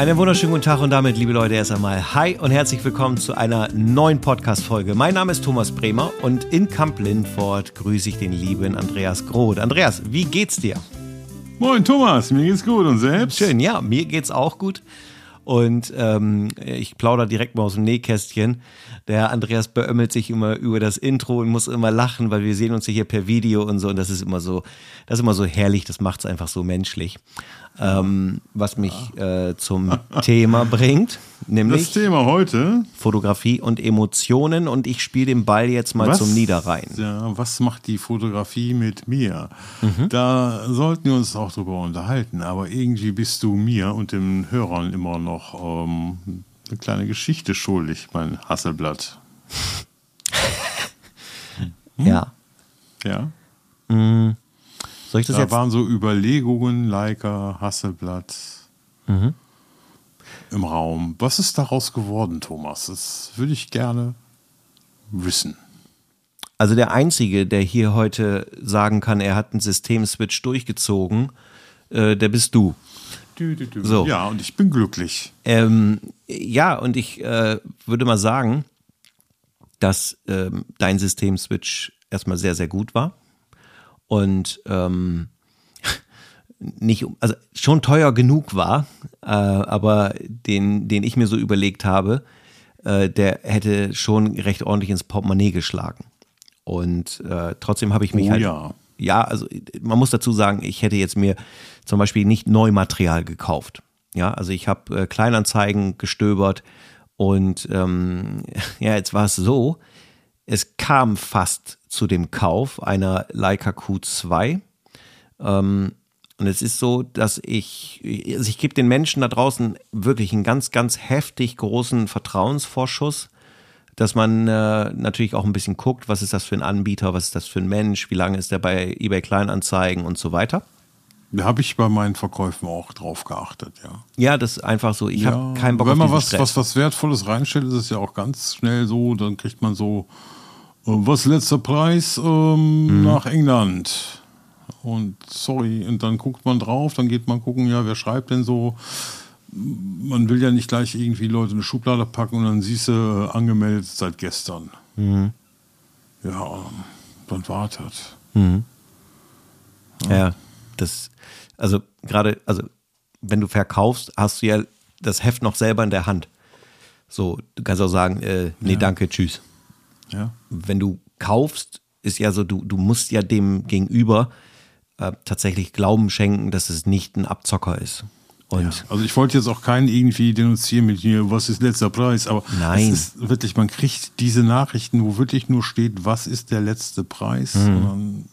Einen wunderschönen guten Tag und damit, liebe Leute, erst einmal Hi und herzlich willkommen zu einer neuen Podcast-Folge. Mein Name ist Thomas Bremer und in Camp Lindford grüße ich den lieben Andreas Groth. Andreas, wie geht's dir? Moin Thomas, mir geht's gut und selbst? Schön, ja, mir geht's auch gut. Und ähm, ich plaudere direkt mal aus dem Nähkästchen. Der Andreas beömmelt sich immer über das Intro und muss immer lachen, weil wir sehen uns hier per Video und so. Und das ist immer so, das ist immer so herrlich, das macht es einfach so menschlich. Ähm, was mich äh, zum Thema bringt, nämlich Das Thema heute. Fotografie und Emotionen. Und ich spiele den Ball jetzt mal zum Niederrhein. Ja, was macht die Fotografie mit mir? Mhm. Da sollten wir uns auch drüber unterhalten. Aber irgendwie bist du mir und den Hörern immer noch ähm, eine kleine Geschichte schuldig, mein Hasselblatt. Ja. Ja. Soll ich das Da jetzt? waren so Überlegungen, Leica, Hasselblatt Mhm. im Raum. Was ist daraus geworden, Thomas? Das würde ich gerne wissen. Also der Einzige, der hier heute sagen kann, er hat einen Systemswitch durchgezogen, äh, der bist du. So. Ja, und ich bin glücklich. Ähm, ja, und ich äh, würde mal sagen, dass ähm, dein System-Switch erstmal sehr, sehr gut war. Und ähm, nicht, also schon teuer genug war, äh, aber den, den ich mir so überlegt habe, äh, der hätte schon recht ordentlich ins Portemonnaie geschlagen. Und äh, trotzdem habe ich mich Oh halt. ja. Ja, also man muss dazu sagen, ich hätte jetzt mir zum Beispiel nicht Neumaterial gekauft. Ja, also ich habe äh, Kleinanzeigen gestöbert und ähm, ja, jetzt war es so, es kam fast zu dem Kauf einer Leica Q2. Ähm, und es ist so, dass ich, also ich gebe den Menschen da draußen wirklich einen ganz, ganz heftig großen Vertrauensvorschuss, dass man äh, natürlich auch ein bisschen guckt, was ist das für ein Anbieter, was ist das für ein Mensch, wie lange ist der bei eBay Kleinanzeigen und so weiter. Da habe ich bei meinen Verkäufen auch drauf geachtet, ja. Ja, das ist einfach so, ich habe keinen Bock Wenn auf man diesen was, Stress. was, was Wertvolles reinstellt, ist es ja auch ganz schnell so, dann kriegt man so, was letzter Preis ähm, Mhm. nach England. Und sorry, und dann guckt man drauf, dann geht man gucken, ja, wer schreibt denn so? Man will ja nicht gleich irgendwie Leute in eine Schublade packen und dann siehst du äh, angemeldet seit gestern. Mhm. Ja, dann wartet. Ja, das, also gerade, also wenn du verkaufst, hast du ja das Heft noch selber in der Hand. So, du kannst auch sagen, äh, nee, Ja. danke, tschüss. Ja. Wenn du kaufst, ist ja so, du, du musst ja dem Gegenüber äh, tatsächlich Glauben schenken, dass es nicht ein Abzocker ist. Und Also ich wollte jetzt auch keinen irgendwie denunzieren mit mir, was ist letzter Preis, aber Nein. es ist wirklich, man kriegt diese Nachrichten, wo wirklich nur steht, was ist der letzte Preis. Mhm. Dann,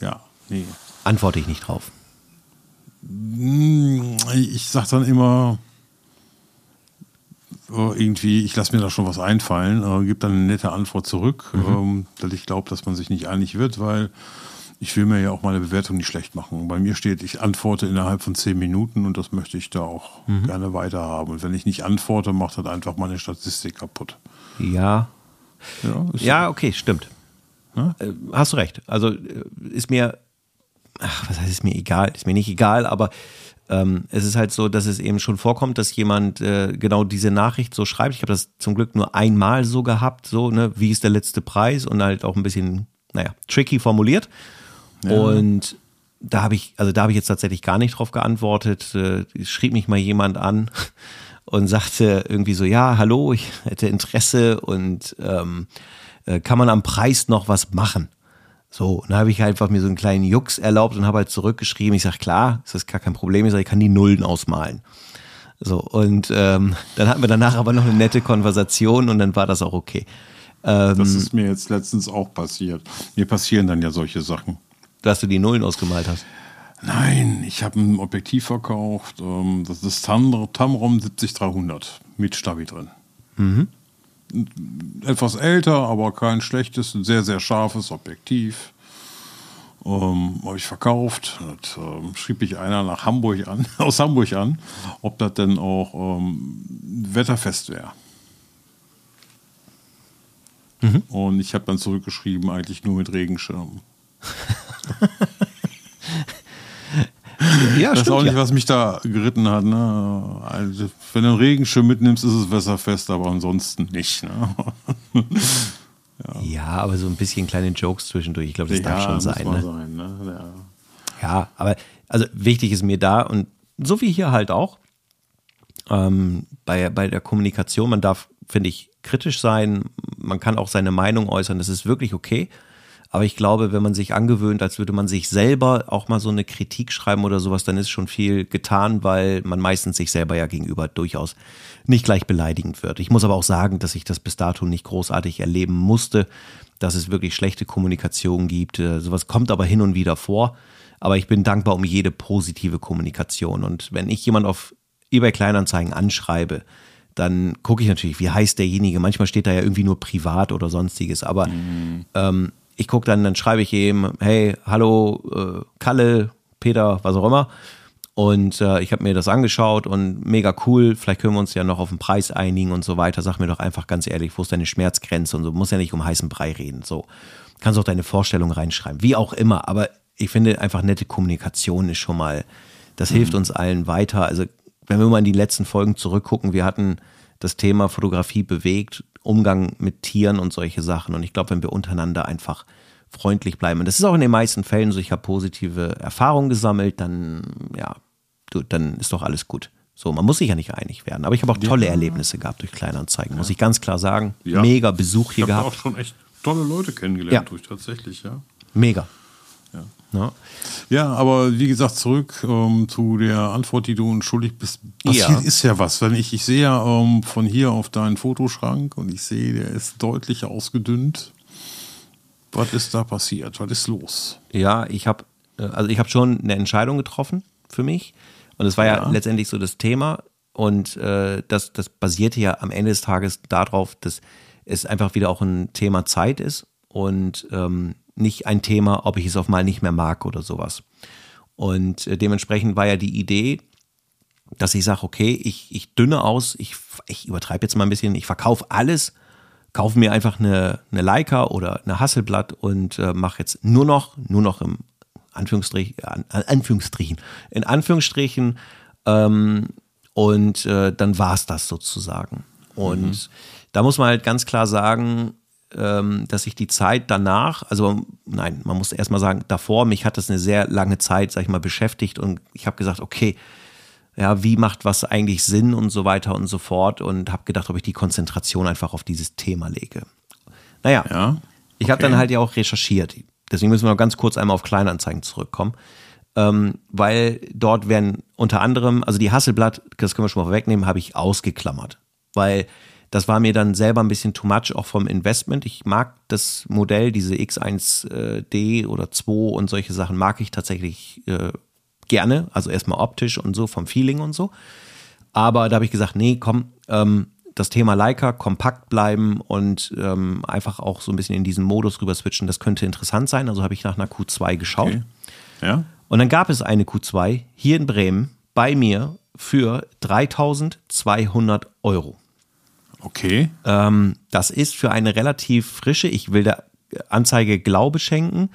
ja, nee. antworte ich nicht drauf. Hm, Ich sag dann immer, irgendwie, ich lasse mir da schon was einfallen, äh, gebe dann eine nette Antwort zurück, Mhm. ähm, weil ich glaube, dass man sich nicht einig wird, weil ich will mir ja auch meine Bewertung nicht schlecht machen. Bei mir steht, ich antworte innerhalb von zehn Minuten und das möchte ich da auch Mhm. gerne weiterhaben. Und wenn ich nicht antworte, macht das einfach meine Statistik kaputt. Ja, Ja, ja, okay, stimmt. Ne? Hast du recht. Also äh, ist mir, ach, was heißt, ist mir egal, ist mir nicht egal, aber ähm, es ist halt so, dass es eben schon vorkommt, dass jemand äh, genau diese Nachricht so schreibt. Ich habe das zum Glück nur einmal so gehabt, so, ne, wie ist der letzte Preis und halt auch ein bisschen, naja, tricky formuliert. Und da habe ich, also da habe ich jetzt tatsächlich gar nicht drauf geantwortet. Äh, schrieb mich mal jemand an und sagte irgendwie so, ja, hallo, ich hätte Interesse und ähm, äh, kann man am Preis noch was machen? So, und dann habe ich einfach mir so einen kleinen Jux erlaubt und habe halt zurückgeschrieben. Ich sage, klar, ist das gar kein Problem. Ich sage, ich kann die Nullen ausmalen. So, und ähm, dann hatten wir danach aber noch eine nette Konversation und dann war das auch okay. Ähm, Das ist mir jetzt letztens auch passiert. Mir passieren dann ja solche Sachen. dass du die Nullen ausgemalt hast. Nein, ich habe ein Objektiv verkauft. Ähm, das ist Tam Tamron 70300 mit Stabi drin. Etwas älter, aber kein schlechtes, ein sehr, sehr scharfes Objektiv. Ähm, habe ich verkauft. Das, ähm, schrieb ich einer nach Hamburg an, aus Hamburg an, ob das denn auch ähm, wetterfest wäre. Und ich habe dann zurückgeschrieben, eigentlich nur mit Regenschirm. ja, das ist auch nicht, ja. was mich da geritten hat. Ne? Also, wenn du einen Regenschirm mitnimmst, ist es wasserfest, aber ansonsten nicht. Ne? ja. ja. aber so ein bisschen kleine Jokes zwischendurch, ich glaube, das ja, darf schon sein. Ne? sein ne? ja, aber also wichtig ist mir da und so wie hier halt auch ähm, bei, bei der Kommunikation, man darf, finde ich, kritisch sein, man kann auch seine Meinung äußern, das ist wirklich okay. Aber ich glaube, wenn man sich angewöhnt, als würde man sich selber auch mal so eine Kritik schreiben oder sowas, dann ist schon viel getan, weil man meistens sich selber ja gegenüber durchaus nicht gleich beleidigend wird. Ich muss aber auch sagen, dass ich das bis dato nicht großartig erleben musste, dass es wirklich schlechte Kommunikation gibt. Äh, sowas kommt aber hin und wieder vor. Aber ich bin dankbar um jede positive Kommunikation. Und wenn ich jemand auf eBay Kleinanzeigen anschreibe, dann gucke ich natürlich, wie heißt derjenige. Manchmal steht da ja irgendwie nur privat oder sonstiges. Aber mhm. ähm, ich gucke dann, dann schreibe ich ihm, hey, hallo, äh, Kalle, Peter, was auch immer. Und äh, ich habe mir das angeschaut und mega cool. Vielleicht können wir uns ja noch auf den Preis einigen und so weiter. Sag mir doch einfach ganz ehrlich, wo ist deine Schmerzgrenze und so. Muss ja nicht um heißen Brei reden. So kannst auch deine Vorstellung reinschreiben, wie auch immer. Aber ich finde einfach nette Kommunikation ist schon mal, das mhm. hilft uns allen weiter. Also wenn wir mal in die letzten Folgen zurückgucken, wir hatten das Thema Fotografie bewegt Umgang mit Tieren und solche Sachen. Und ich glaube, wenn wir untereinander einfach freundlich bleiben, und das ist auch in den meisten Fällen so, ich habe positive Erfahrungen gesammelt, dann, ja, du, dann ist doch alles gut. So, man muss sich ja nicht einig werden. Aber ich habe auch tolle ja. Erlebnisse gehabt durch Kleinanzeigen, ja. muss ich ganz klar sagen. Ja. Mega Besuch hier gehabt. Ich habe auch schon echt tolle Leute kennengelernt durch tatsächlich, ja. Mega. Ja. Ja. aber wie gesagt, zurück ähm, zu der Antwort, die du uns schuldig bist. Passiert ja. ist ja was. Wenn ich, ich sehe ja ähm, von hier auf deinen Fotoschrank und ich sehe, der ist deutlich ausgedünnt. Was ist da passiert? Was ist los? Ja, ich habe äh, also ich habe schon eine Entscheidung getroffen für mich. Und es war ja. ja, letztendlich so das Thema. Und äh, das, das basierte ja am Ende des Tages darauf, dass es einfach wieder auch ein Thema Zeit ist. Und ähm, nicht ein Thema, ob ich es auf mal nicht mehr mag oder sowas. Und äh, dementsprechend war ja die Idee, dass ich sage, okay, ich, ich dünne aus, ich, ich übertreibe jetzt mal ein bisschen, ich verkaufe alles, kaufe mir einfach eine, eine Leica oder eine Hasselblatt und äh, mache jetzt nur noch, nur noch im Anführungsstrich, an, Anführungsstrichen, in Anführungsstrichen ähm, und äh, dann war es das sozusagen. Und mhm. da muss man halt ganz klar sagen, ähm, dass ich die Zeit danach, also nein, man muss erstmal sagen, davor, mich hat das eine sehr lange Zeit, sag ich mal, beschäftigt und ich habe gesagt, okay, ja, wie macht was eigentlich Sinn und so weiter und so fort und habe gedacht, ob ich die Konzentration einfach auf dieses Thema lege. Naja, ja, okay. ich habe dann halt ja auch recherchiert. Deswegen müssen wir noch ganz kurz einmal auf Kleinanzeigen zurückkommen. Ähm, weil dort werden unter anderem, also die Hasselblatt, das können wir schon mal vorwegnehmen, habe ich ausgeklammert. Weil das war mir dann selber ein bisschen too much, auch vom Investment. Ich mag das Modell, diese X1D oder 2 und solche Sachen mag ich tatsächlich äh, gerne. Also erstmal optisch und so, vom Feeling und so. Aber da habe ich gesagt, nee, komm, ähm, das Thema Leica, kompakt bleiben und ähm, einfach auch so ein bisschen in diesen Modus rüber switchen, das könnte interessant sein. Also habe ich nach einer Q2 geschaut. Okay. Ja. Und dann gab es eine Q2 hier in Bremen bei mir für 3200 Euro. Okay. Ähm, das ist für eine relativ frische, ich will der Anzeige Glaube schenken,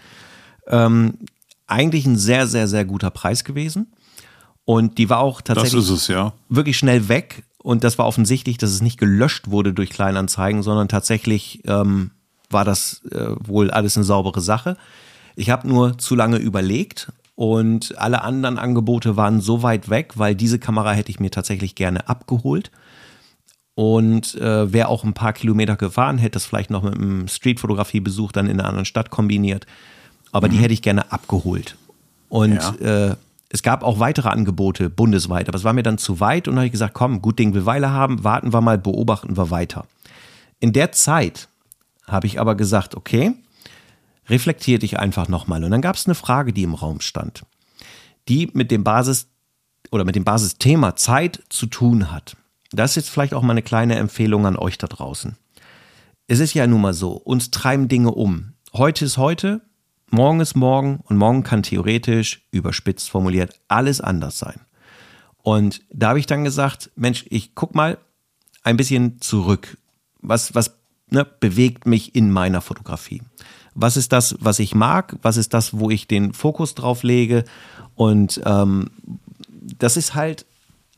ähm, eigentlich ein sehr, sehr, sehr guter Preis gewesen. Und die war auch tatsächlich es, ja. wirklich schnell weg. Und das war offensichtlich, dass es nicht gelöscht wurde durch Kleinanzeigen, sondern tatsächlich ähm, war das äh, wohl alles eine saubere Sache. Ich habe nur zu lange überlegt und alle anderen Angebote waren so weit weg, weil diese Kamera hätte ich mir tatsächlich gerne abgeholt. Und äh, wer auch ein paar Kilometer gefahren, hätte das vielleicht noch mit einem Streetfotografie-Besuch dann in einer anderen Stadt kombiniert. Aber mhm. die hätte ich gerne abgeholt. Und ja. äh, es gab auch weitere Angebote bundesweit, aber es war mir dann zu weit und habe ich gesagt, komm, gut Ding will Weile haben, warten wir mal, beobachten wir weiter. In der Zeit habe ich aber gesagt, okay, reflektier dich einfach nochmal. Und dann gab es eine Frage, die im Raum stand, die mit dem Basis oder mit dem Basisthema Zeit zu tun hat. Das ist jetzt vielleicht auch mal eine kleine Empfehlung an euch da draußen. Es ist ja nun mal so, uns treiben Dinge um. Heute ist heute, morgen ist morgen und morgen kann theoretisch, überspitzt formuliert, alles anders sein. Und da habe ich dann gesagt, Mensch, ich guck mal ein bisschen zurück. Was, was ne, bewegt mich in meiner Fotografie? Was ist das, was ich mag? Was ist das, wo ich den Fokus drauf lege? Und ähm, das ist halt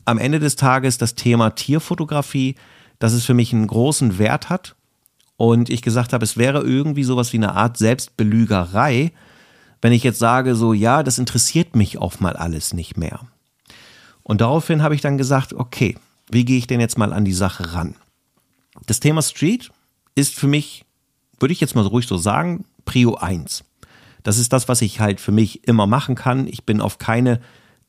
am Ende des Tages das Thema Tierfotografie, dass es für mich einen großen Wert hat. Und ich gesagt habe, es wäre irgendwie sowas wie eine Art Selbstbelügerei, wenn ich jetzt sage, so, ja, das interessiert mich auch mal alles nicht mehr. Und daraufhin habe ich dann gesagt, okay, wie gehe ich denn jetzt mal an die Sache ran? Das Thema Street ist für mich, würde ich jetzt mal ruhig so sagen, Prio 1. Das ist das, was ich halt für mich immer machen kann. Ich bin auf keine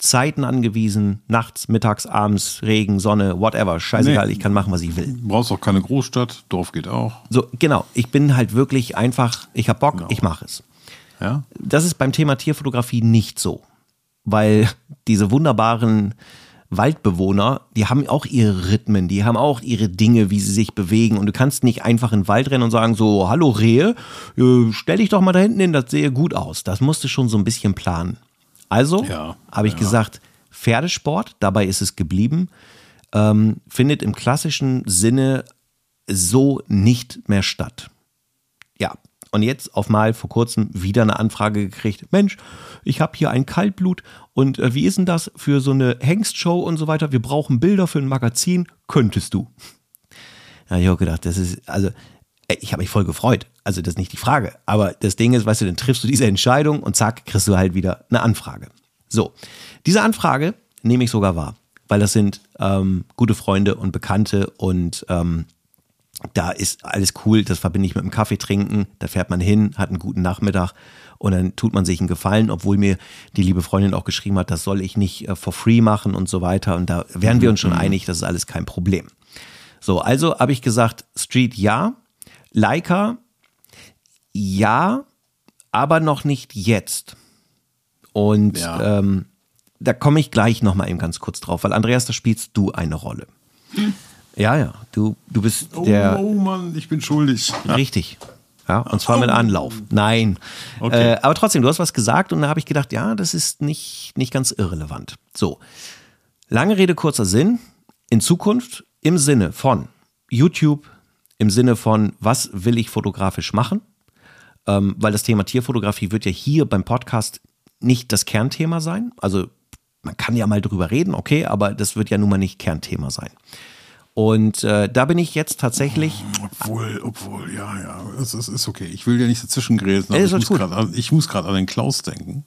Zeiten angewiesen, nachts, mittags, abends, Regen, Sonne, whatever, scheißegal, nee, ich kann machen, was ich will. Du brauchst auch keine Großstadt, Dorf geht auch. So, genau, ich bin halt wirklich einfach, ich habe Bock, genau. ich mache es. Ja? Das ist beim Thema Tierfotografie nicht so, weil diese wunderbaren Waldbewohner, die haben auch ihre Rhythmen, die haben auch ihre Dinge, wie sie sich bewegen. Und du kannst nicht einfach in den Wald rennen und sagen so, hallo Rehe, äh, stell dich doch mal da hinten hin, das sehe gut aus. Das musst du schon so ein bisschen planen. Also ja, habe ich ja. gesagt, Pferdesport, dabei ist es geblieben, ähm, findet im klassischen Sinne so nicht mehr statt. Ja, und jetzt auf mal vor kurzem wieder eine Anfrage gekriegt. Mensch, ich habe hier ein Kaltblut und äh, wie ist denn das für so eine Hengstshow und so weiter? Wir brauchen Bilder für ein Magazin. Könntest du? Ja, ich habe gedacht, das ist, also, ich habe mich voll gefreut. Also, das ist nicht die Frage. Aber das Ding ist, weißt du, dann triffst du diese Entscheidung und zack, kriegst du halt wieder eine Anfrage. So, diese Anfrage nehme ich sogar wahr, weil das sind ähm, gute Freunde und Bekannte und ähm, da ist alles cool, das verbinde ich mit dem Kaffee trinken, da fährt man hin, hat einen guten Nachmittag und dann tut man sich einen Gefallen, obwohl mir die liebe Freundin auch geschrieben hat, das soll ich nicht äh, for free machen und so weiter und da wären wir uns schon mhm. einig, das ist alles kein Problem. So, also habe ich gesagt, Street ja, Leica ja, aber noch nicht jetzt. Und ja. ähm, da komme ich gleich nochmal eben ganz kurz drauf, weil Andreas, da spielst du eine Rolle. Hm. Ja, ja. Du, du bist oh, der. Oh Mann, ich bin schuldig. Richtig. Ja, und zwar mit Anlauf. Nein. Okay. Äh, aber trotzdem, du hast was gesagt und da habe ich gedacht, ja, das ist nicht, nicht ganz irrelevant. So. Lange Rede, kurzer Sinn. In Zukunft im Sinne von YouTube, im Sinne von, was will ich fotografisch machen? Ähm, weil das Thema Tierfotografie wird ja hier beim Podcast nicht das Kernthema sein. Also man kann ja mal drüber reden, okay, aber das wird ja nun mal nicht Kernthema sein. Und äh, da bin ich jetzt tatsächlich. Obwohl, obwohl, ja, ja, es ist, ist okay. Ich will ja nicht dazwischen grätschen, aber ich muss gerade an, an den Klaus denken.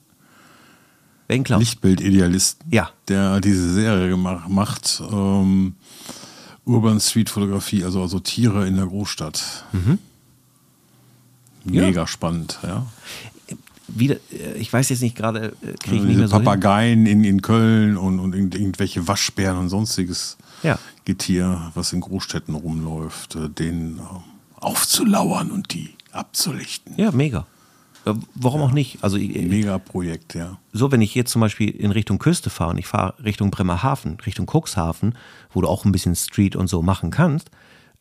Welchen Klaus? Lichtbildidealist, ja. der diese Serie gemacht, macht. Ähm, Urban Street Fotografie, also, also Tiere in der Großstadt. Mhm. Mega ja. spannend, ja. Wieder, äh, ich weiß jetzt nicht gerade, äh, kriege ich nicht mehr so Papageien in, in Köln und, und irgendwelche Waschbären und sonstiges ja. Getier, was in Großstädten rumläuft, äh, denen aufzulauern und die abzulichten. Ja, mega. Warum ja. auch nicht? Also mega Projekt, ja. So, wenn ich jetzt zum Beispiel in Richtung Küste fahre und ich fahre Richtung Bremerhaven, Richtung Cuxhaven, wo du auch ein bisschen Street und so machen kannst,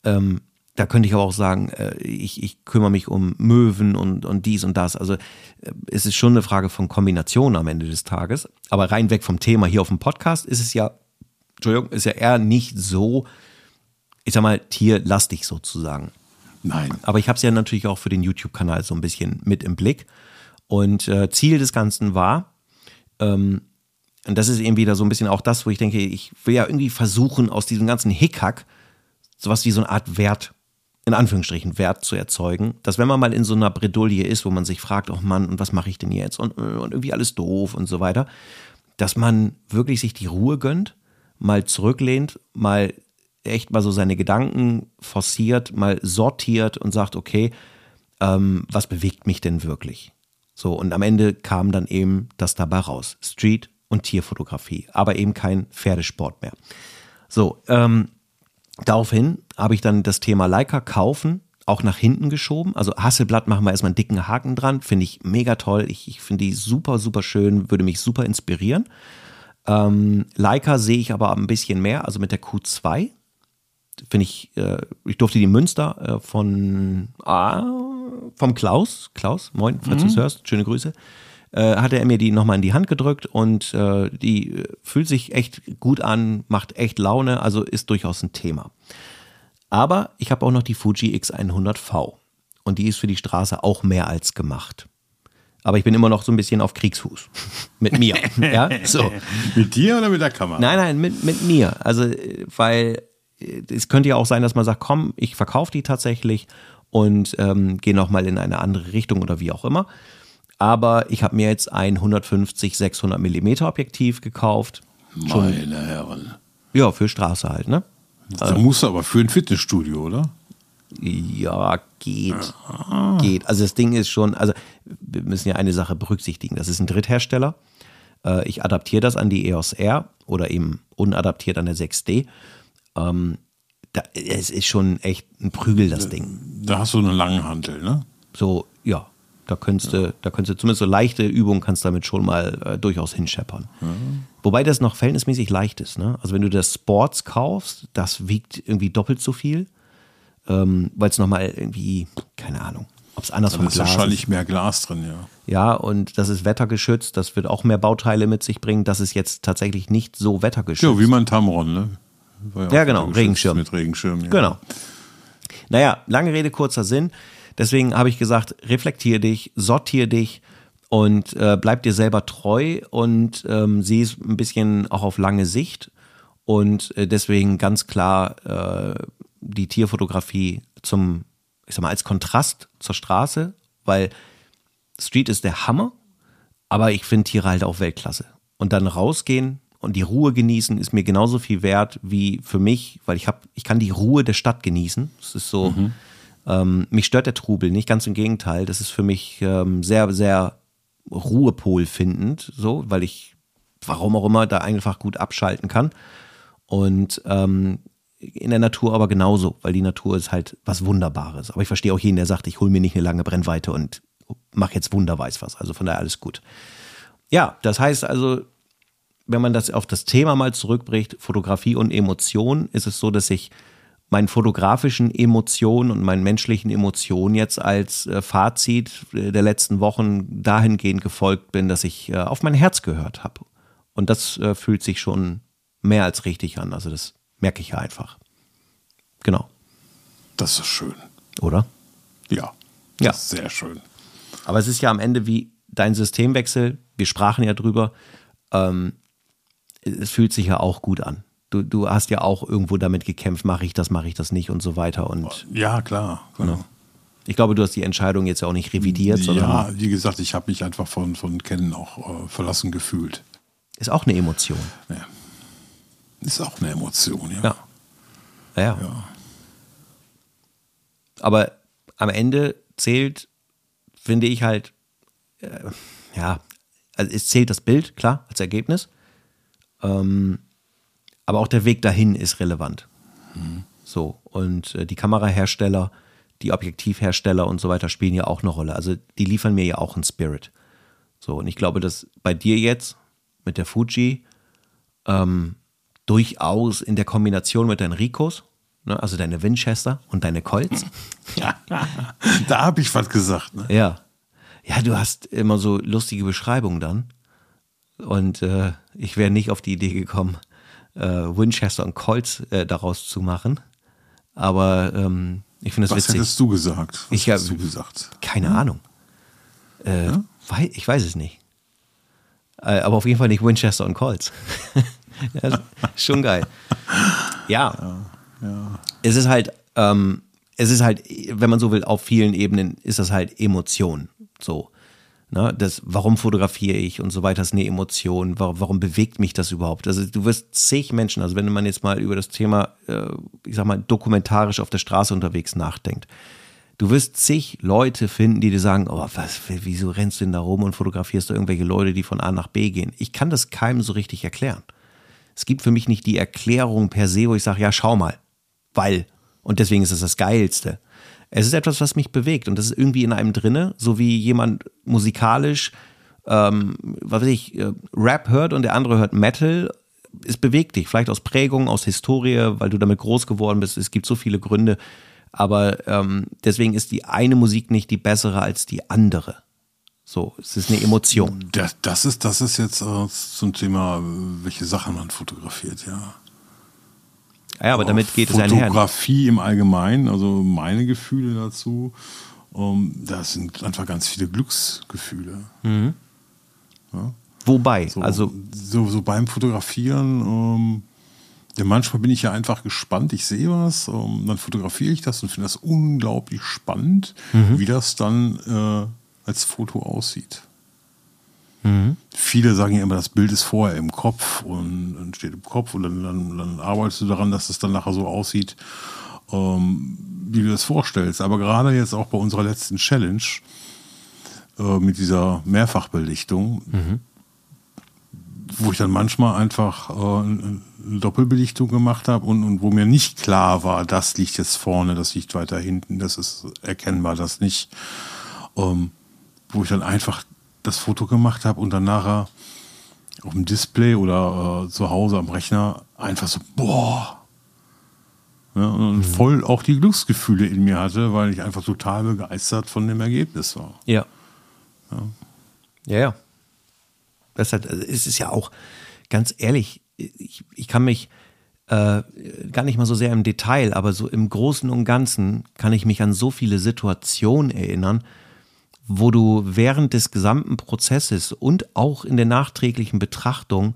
ähm, da könnte ich aber auch sagen, äh, ich, ich kümmere mich um Möwen und, und dies und das. Also äh, es ist schon eine Frage von Kombination am Ende des Tages. Aber rein weg vom Thema hier auf dem Podcast ist es ja, Entschuldigung, ist ja eher nicht so, ich sag mal, tierlastig sozusagen. Nein. Aber ich habe es ja natürlich auch für den YouTube-Kanal so ein bisschen mit im Blick. Und äh, Ziel des Ganzen war, ähm, und das ist eben wieder so ein bisschen auch das, wo ich denke, ich will ja irgendwie versuchen, aus diesem ganzen Hickhack sowas wie so eine Art Wert in Anführungsstrichen Wert zu erzeugen, dass wenn man mal in so einer Bredouille ist, wo man sich fragt, oh Mann, und was mache ich denn jetzt und, und irgendwie alles doof und so weiter, dass man wirklich sich die Ruhe gönnt, mal zurücklehnt, mal echt mal so seine Gedanken forciert, mal sortiert und sagt, okay, ähm, was bewegt mich denn wirklich? So, und am Ende kam dann eben das dabei raus. Street und Tierfotografie, aber eben kein Pferdesport mehr. So, ähm, Daraufhin habe ich dann das Thema Leica kaufen auch nach hinten geschoben. Also Hasselblatt machen wir erstmal einen dicken Haken dran. Finde ich mega toll. Ich, ich finde die super, super schön, würde mich super inspirieren. Ähm, Leica sehe ich aber ein bisschen mehr, also mit der Q2. Finde ich, äh, ich durfte die Münster äh, von ah, vom Klaus, Klaus, moin, falls mhm. du es hörst, schöne Grüße, äh, hat er mir die nochmal in die Hand gedrückt und äh, die fühlt sich echt gut an, macht echt Laune, also ist durchaus ein Thema. Aber ich habe auch noch die Fuji X100V. und die ist für die Straße auch mehr als gemacht. Aber ich bin immer noch so ein bisschen auf Kriegsfuß. mit mir. ja, so. Mit dir oder mit der Kamera? Nein, nein, mit, mit mir. Also, weil äh, es könnte ja auch sein, dass man sagt, komm, ich verkaufe die tatsächlich und ähm, gehe nochmal in eine andere Richtung oder wie auch immer. Aber ich habe mir jetzt ein 150 600 Millimeter Objektiv gekauft. Meine Herren. Ja, für Straße halt, ne? Da musst du aber für ein Fitnessstudio, oder? Ja, geht. Geht. Also das Ding ist schon, also wir müssen ja eine Sache berücksichtigen. Das ist ein Dritthersteller. Äh, Ich adaptiere das an die EOS R oder eben unadaptiert an der 6D. Ähm, da, es ist schon echt ein Prügel, das Ding. Da hast du eine lange Hantel, ne? So, ja, da könntest du, da könntest du zumindest so leichte Übungen kannst damit schon mal äh, durchaus hinscheppern. Wobei das noch verhältnismäßig leicht ist, ne? Also wenn du das Sports kaufst, das wiegt irgendwie doppelt so viel, ähm, weil es nochmal irgendwie, keine Ahnung, ob es anders Da vom ist Glas wahrscheinlich ist. mehr Glas drin, ja. Ja, und das ist wettergeschützt, das wird auch mehr Bauteile mit sich bringen. Das ist jetzt tatsächlich nicht so wettergeschützt. Ja, wie mein Tamron, ne? Ja, auch genau, Regenschirm. Mit Regenschirm, ja. Genau. Naja, lange Rede, kurzer Sinn. Deswegen habe ich gesagt, reflektier dich, sortier dich und äh, bleib dir selber treu und ähm, sieh es ein bisschen auch auf lange Sicht. Und äh, deswegen ganz klar äh, die Tierfotografie zum, ich sag mal, als Kontrast zur Straße, weil Street ist der Hammer, aber ich finde Tiere halt auch Weltklasse. Und dann rausgehen und die Ruhe genießen ist mir genauso viel wert wie für mich, weil ich habe, ich kann die Ruhe der Stadt genießen. Das ist so, ähm, mich stört der Trubel, nicht ganz im Gegenteil. Das ist für mich ähm, sehr, sehr Ruhepol findend, so, weil ich, warum auch immer, da einfach gut abschalten kann. Und ähm, in der Natur aber genauso, weil die Natur ist halt was Wunderbares. Aber ich verstehe auch jeden, der sagt, ich hole mir nicht eine lange Brennweite und mach jetzt wunderweiß was. Also von daher alles gut. Ja, das heißt also, wenn man das auf das Thema mal zurückbricht, Fotografie und Emotion, ist es so, dass ich meinen fotografischen Emotionen und meinen menschlichen Emotionen jetzt als äh, Fazit äh, der letzten Wochen dahingehend gefolgt bin, dass ich äh, auf mein Herz gehört habe. Und das äh, fühlt sich schon mehr als richtig an. Also das merke ich ja einfach. Genau, Das ist schön. oder? Ja. Ja. Sehr schön. Aber es ist ja am Ende wie dein Systemwechsel. Wir sprachen ja drüber. Ähm, es fühlt sich ja auch gut an. Du, du hast ja auch irgendwo damit gekämpft, mache ich das, mache ich das nicht und so weiter. Und Ja, klar. Genau. ich glaube, du hast die Entscheidung jetzt ja auch nicht revidiert, sondern Ja, wie gesagt, ich habe mich einfach von, von Kennen auch äh, verlassen gefühlt. ist auch eine Emotion. Ist auch eine Emotion, ja. Ja. Ja. ja. Ja. Aber am Ende zählt, finde ich halt, äh, ja, also es zählt das Bild, klar, als Ergebnis. Ähm, aber auch der Weg dahin ist relevant. So, und äh, die Kamerahersteller, die Objektivhersteller und so weiter spielen ja auch eine Rolle. Also die liefern mir ja auch einen Spirit. So, und ich glaube, dass bei dir jetzt mit der Fuji ähm, durchaus in der Kombination mit deinen Ricos, ne, also deine Winchester und deine Colts, Da habe ich was gesagt. Ne? ja. Ja, du hast immer so lustige Beschreibungen dann. Und äh, ich wäre nicht auf die Idee gekommen, äh, Winchester und Colts äh, daraus zu machen. Aber ähm, ich finde das Was witzig. hättest du gesagt? Was Ich hättest du gesagt? Keine Ahnung. Äh, wei- ich weiß es nicht. Äh, aber auf jeden Fall nicht Winchester und Colts. ja, schon geil. Ja. Es ist halt, ähm, es ist halt, wenn man so will, auf vielen Ebenen ist das halt Emotion. So. Ne, das, warum fotografiere ich und so weiter ist eine Emotion. Warum, warum bewegt mich das überhaupt? Also du wirst zig Menschen, also wenn man jetzt mal über das Thema, äh, ich sag mal, dokumentarisch auf der Straße unterwegs nachdenkt, Du wirst zig Leute finden, die dir sagen, oh, was, wieso rennst du denn da rum und fotografierst du irgendwelche Leute, die von A nach B gehen? Ich kann das keinem so richtig erklären. Es gibt für mich nicht die Erklärung per se, wo ich sage, ja, schau mal, weil. Und deswegen ist es das Geilste. Es ist etwas, was mich bewegt und das ist irgendwie in einem drinne, so wie jemand musikalisch, ähm, was weiß ich, äh, Rap hört und der andere hört Metal. Es bewegt dich, vielleicht aus Prägung, aus Historie, weil du damit groß geworden bist. Es gibt so viele Gründe. Aber ähm, deswegen ist die eine Musik nicht die bessere als die andere. So, es ist eine Emotion. Das, das, ist, das ist jetzt äh, zum Thema, welche Sachen man fotografiert, ja. Ja, aber damit geht es einher. Fotografie im Allgemeinen, also meine Gefühle dazu. ähm, da sind einfach ganz viele Glücksgefühle. Ja. Wobei, So, also so, so beim Fotografieren, ähm, ja, manchmal bin ich ja einfach gespannt, ich sehe was, ähm, dann fotografiere ich das und finde das unglaublich spannend, wie das dann äh, als Foto aussieht. Viele sagen ja immer, das Bild ist vorher im Kopf und, und steht im Kopf und dann, dann, dann arbeitest du daran, dass es dann nachher so aussieht, ähm, wie du das vorstellst. Aber gerade jetzt auch bei unserer letzten Challenge äh, mit dieser Mehrfachbelichtung, wo ich dann manchmal einfach äh, eine Doppelbelichtung gemacht habe und, und wo mir nicht klar war, das liegt jetzt vorne, das liegt weiter hinten, das ist erkennbar, das nicht. Ähm, wo ich dann einfach das Foto gemacht habe und dann nachher auf dem Display oder äh, zu Hause am Rechner einfach so, boah. Ja, und voll auch die Glücksgefühle in mir hatte, weil ich einfach total begeistert von dem Ergebnis war. Ja. Ja, ja. Das hat, also es ist ja auch, ganz ehrlich, ich, ich kann mich äh, gar nicht mal so sehr im Detail, aber so im Großen und Ganzen kann ich mich an so viele Situationen erinnern, wo du während des gesamten Prozesses und auch in der nachträglichen Betrachtung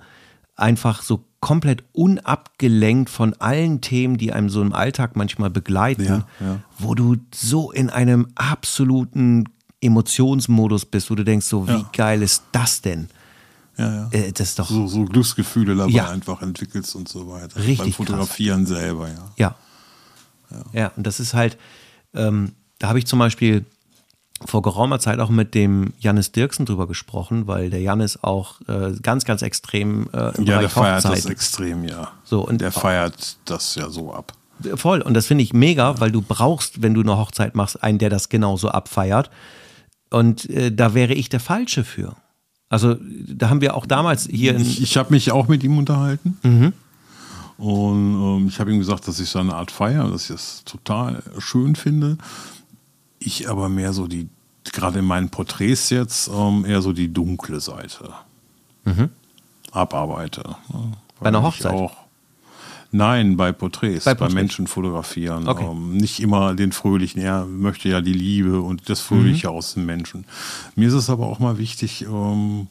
einfach so komplett unabgelenkt von allen Themen, die einem so im Alltag manchmal begleiten, Ja, ja. wo du so in einem absoluten Emotionsmodus bist, wo du denkst, so wie Ja. geil ist das denn? Ja, ja. Äh, das doch so, so Glücksgefühle dabei Ja. einfach entwickelst und so weiter. Richtig Beim Fotografieren selber, ja. Ja. Ja, und das ist halt, ähm, da habe ich zum Beispiel vor geraumer Zeit auch mit dem Jannis Dirksen drüber gesprochen, weil der Jannis auch äh, ganz, ganz extrem äh, im Ja, der Bereich feiert das Hochzeiten. extrem, ja. So, und- der feiert das ja so ab. Voll. Und das finde ich mega, weil du brauchst, wenn du eine Hochzeit machst, einen, der das genauso abfeiert. Und äh, da wäre ich der Falsche für. Also da haben wir auch damals hier in, Ich, ich habe mich auch mit ihm unterhalten. Mhm. Und ähm, ich habe ihm gesagt, dass ich so eine Art feiere, dass ich das total schön finde. Ich aber mehr so die, gerade in meinen Porträts jetzt, ähm, eher so die dunkle Seite abarbeite. Ne? Mhm. Bei einer Hochzeit? Auch, nein, bei Porträts, Bei bei. Menschen fotografieren. Okay. Ähm, nicht immer den Fröhlichen, er möchte ja die Liebe und das Fröhliche Mhm. aus den Menschen. Mir ist es aber auch mal wichtig, ähm,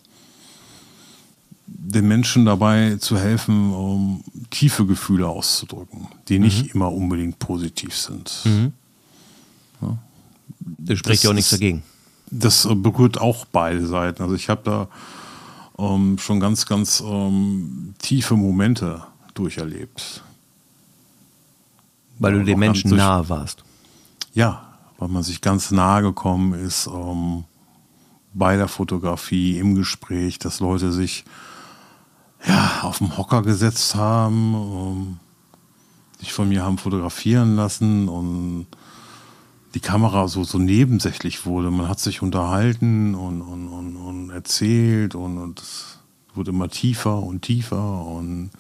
den Menschen dabei zu helfen, um tiefe Gefühle auszudrücken, die nicht Mhm. immer unbedingt positiv sind. Da spricht ja auch das nichts dagegen. Das berührt auch beide Seiten. Also ich habe da ähm, schon ganz, ganz ähm, tiefe Momente durcherlebt. Weil du den Menschen durch- nahe warst. Ja, weil man sich ganz nahe gekommen ist ähm, bei der Fotografie, im Gespräch, dass Leute sich ja, auf den Hocker gesetzt haben, ähm, sich von mir haben fotografieren lassen und die Kamera so, so nebensächlich wurde. Man hat sich unterhalten und, und, und, und erzählt und, und es wurde immer tiefer und tiefer und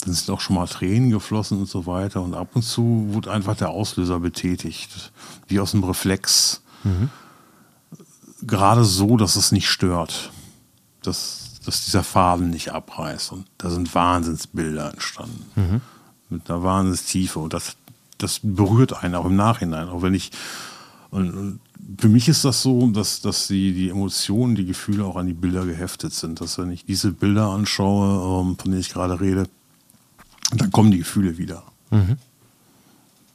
dann sind auch schon mal Tränen geflossen und so weiter. Und ab und zu wurde einfach der Auslöser betätigt, wie aus einem Reflex. Gerade so, dass es nicht stört, dass, dass dieser Faden nicht abreißt. Und da sind Wahnsinnsbilder entstanden. Mit einer Wahnsinnstiefe. Und das, das berührt einen auch im Nachhinein. Auch wenn ich. Und, für mich ist das so, dass, dass die, die Emotionen, die Gefühle auch an die Bilder geheftet sind. Dass wenn ich diese Bilder anschaue, ähm, von denen ich gerade rede, dann kommen die Gefühle wieder.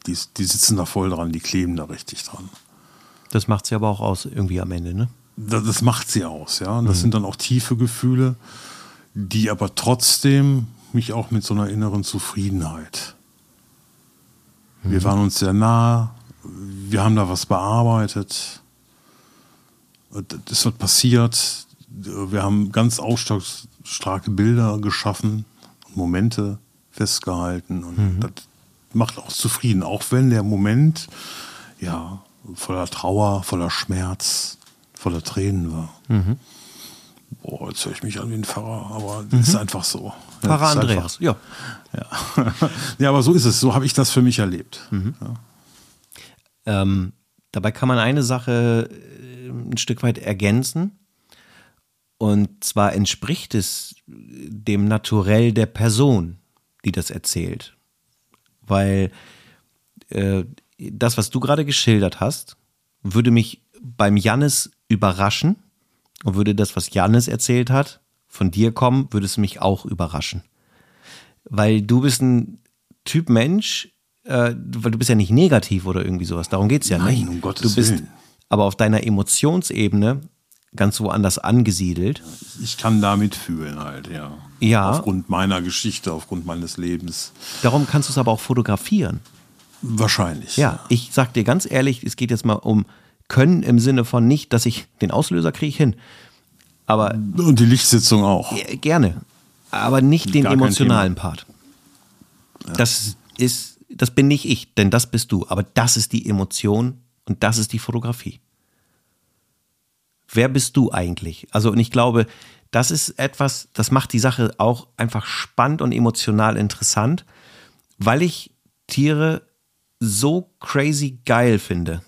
Die, die sitzen da voll dran, die kleben da richtig dran. Das macht sie aber auch aus irgendwie am Ende, ne? Das, das macht sie aus, ja. Und das sind dann auch tiefe Gefühle, die aber trotzdem mich auch mit so einer inneren Zufriedenheit. Wir waren uns sehr nah, wir haben da was bearbeitet. Das wird passiert. Wir haben ganz ausdrucksstarke Bilder geschaffen und Momente festgehalten. Und das macht auch zufrieden, auch wenn der Moment ja voller Trauer, voller Schmerz, voller Tränen war. Boah, jetzt höre ich mich an wie ein Pfarrer, aber das ist einfach so. Pfarrer Andreas, ja. Ja. ja, aber so ist es. So habe ich das für mich erlebt. Ja. Ähm, dabei kann man eine Sache äh, ein Stück weit ergänzen. Und zwar entspricht es dem Naturell der Person, die das erzählt. Weil äh, das, was du gerade geschildert hast, würde mich beim Jannis überraschen und würde das, was Jannis erzählt hat, von dir kommen, würde es mich auch überraschen. Weil du bist ein Typ Mensch, äh, weil du bist ja nicht negativ oder irgendwie sowas. Darum geht es ja Nein, nicht. um Gottes du bist Willen. aber auf deiner Emotionsebene ganz woanders angesiedelt. Ich kann da mitfühlen halt, ja. Ja. Aufgrund meiner Geschichte, aufgrund meines Lebens. Darum kannst du es aber auch fotografieren. Wahrscheinlich. Ja, ich sag dir ganz ehrlich, es geht jetzt mal um Können im Sinne von nicht, dass ich den Auslöser kriege hin. Aber Und die Lichtsitzung auch. gerne. Aber nicht den Gar emotionalen Part. Das ist, das bin nicht ich, denn das bist du. Aber das ist die Emotion und das ist die Fotografie. Wer bist du eigentlich? Also, und ich glaube, das ist etwas, das macht die Sache auch einfach spannend und emotional interessant, weil ich Tiere so crazy geil finde.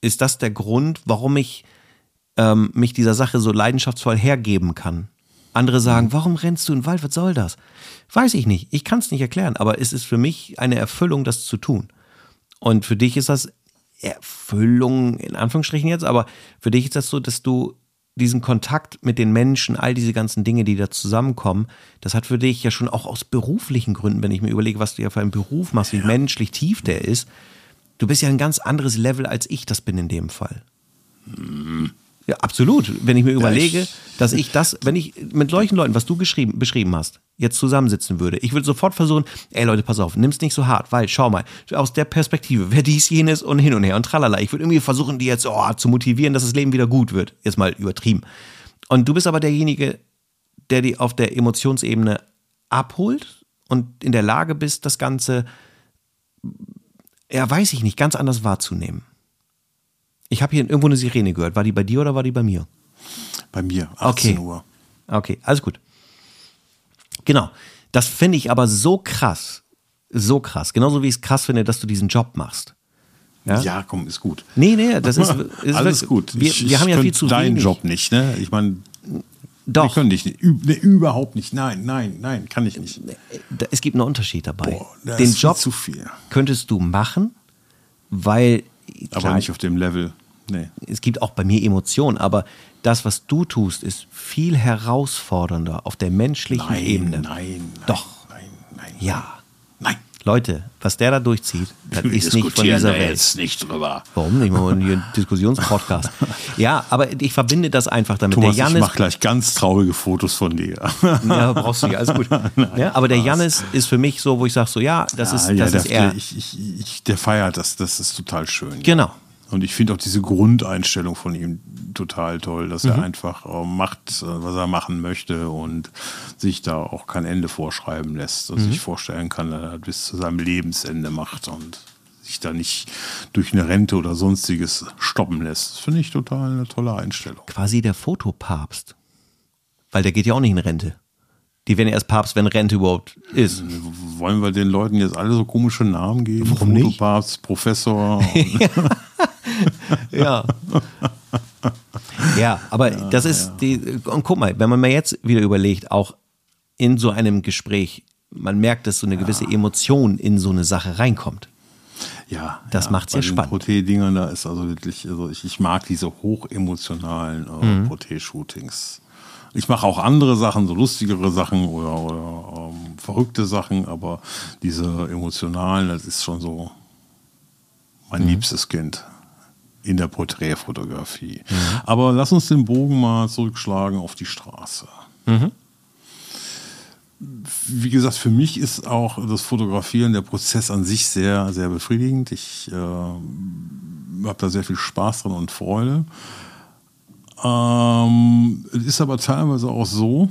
Ist das der Grund, warum ich ähm, mich dieser Sache so leidenschaftsvoll hergeben kann? Andere sagen, warum rennst du in den Wald? Was soll das? Weiß ich nicht. Ich kann es nicht erklären, aber es ist für mich eine Erfüllung, das zu tun. Und für dich ist das Erfüllung in Anführungsstrichen jetzt, aber für dich ist das so, dass du diesen Kontakt mit den Menschen, all diese ganzen Dinge, die da zusammenkommen, das hat für dich ja schon auch aus beruflichen Gründen, wenn ich mir überlege, was du ja für einen Beruf machst, wie menschlich tief der ist, du bist ja ein ganz anderes Level, als ich das bin in dem Fall. Ja, absolut. Wenn ich mir überlege, ich- dass ich das, wenn ich mit solchen Leuten, was du geschrieben, beschrieben hast, jetzt zusammensitzen würde, ich würde sofort versuchen, ey Leute, pass auf, nimm's nicht so hart, weil, schau mal, aus der Perspektive, wer dies, jenes und hin und her und tralala. Ich würde irgendwie versuchen, die jetzt oh, zu motivieren, dass das Leben wieder gut wird. Jetzt mal übertrieben. Und du bist aber derjenige, der die auf der Emotionsebene abholt und in der Lage bist, das Ganze, ja, weiß ich nicht, ganz anders wahrzunehmen. Ich habe hier irgendwo eine Sirene gehört. War die bei dir oder war die bei mir? Bei mir, 18 Okay. Uhr. Okay, alles gut. Genau. Das finde ich aber so krass. So krass. Genauso wie ich es krass finde, dass du diesen Job machst. Ja? Ja, komm, ist gut. Nee, nee, das ist, ist Alles wirklich- gut. Wir, Ich- wir haben ja viel zu deinen wenig. Job nicht, ne? Ich meine, wir Doch, können dich nicht. Üb, ne, überhaupt nicht. Nein, nein, nein, kann ich nicht. es gibt einen Unterschied dabei. Boah, Den Job könntest du machen, weil Aber klar, nicht auf dem Level. Nee. es gibt auch bei mir Emotionen, aber das, was du tust, ist viel herausfordernder auf der menschlichen Nein, Ebene. nein, nein. Doch. Nein, nein. Ja. Nein. Leute, was der da durchzieht, das Wir ist nicht von dieser Welt. jetzt nicht drüber. Warum nicht? Machen wir hier einen Diskussionspodcast. ja, aber ich verbinde das einfach damit. Thomas, der ich Janis, mach gleich ganz traurige Fotos von dir. ja, brauchst du nicht, alles gut. ja, aber der Janis ist für mich so, wo ich sage so, ja, das ist, ja, das der, ist er. Der, ich, ich, ich, der feiert das, das ist total schön. Genau. Und ich finde auch diese Grundeinstellung von ihm total toll, dass Mhm. er einfach äh, macht, äh, was er machen möchte und sich da auch kein Ende vorschreiben lässt. Mhm. Also ich vorstellen kann, dass er bis zu seinem Lebensende macht und sich da nicht durch eine Rente oder sonstiges stoppen lässt. Das finde ich total eine tolle Einstellung. Quasi der Fotopapst. Weil der geht ja auch nicht in Rente. Die werden erst Papst, wenn Rente überhaupt ist. Wollen wir den Leuten jetzt alle so komische Namen geben? Warum nicht? Fotopapst, Professor. und- Ja. ja, aber das ist die. Und guck mal, wenn man mal jetzt wieder überlegt, auch in so einem Gespräch, man merkt, dass so eine gewisse Emotion in so eine Sache reinkommt. Ja, Das ja, macht's ja bei den spannend. Proté-Dingern, da ist also wirklich, also ich, ich mag diese hochemotionalen äh, Mhm. Proté-Shootings. Ich mache auch andere Sachen, so lustigere Sachen oder, oder ähm, verrückte Sachen, aber diese emotionalen, das ist schon so mein Mhm. liebstes Kind in der Porträtfotografie. Mhm. Aber lass uns den Bogen mal zurückschlagen auf die Straße. Mhm. Wie gesagt, für mich ist auch das Fotografieren, der Prozess an sich sehr, sehr befriedigend. Ich äh, habe da sehr viel Spaß dran und Freude. Ähm, es ist aber teilweise auch so,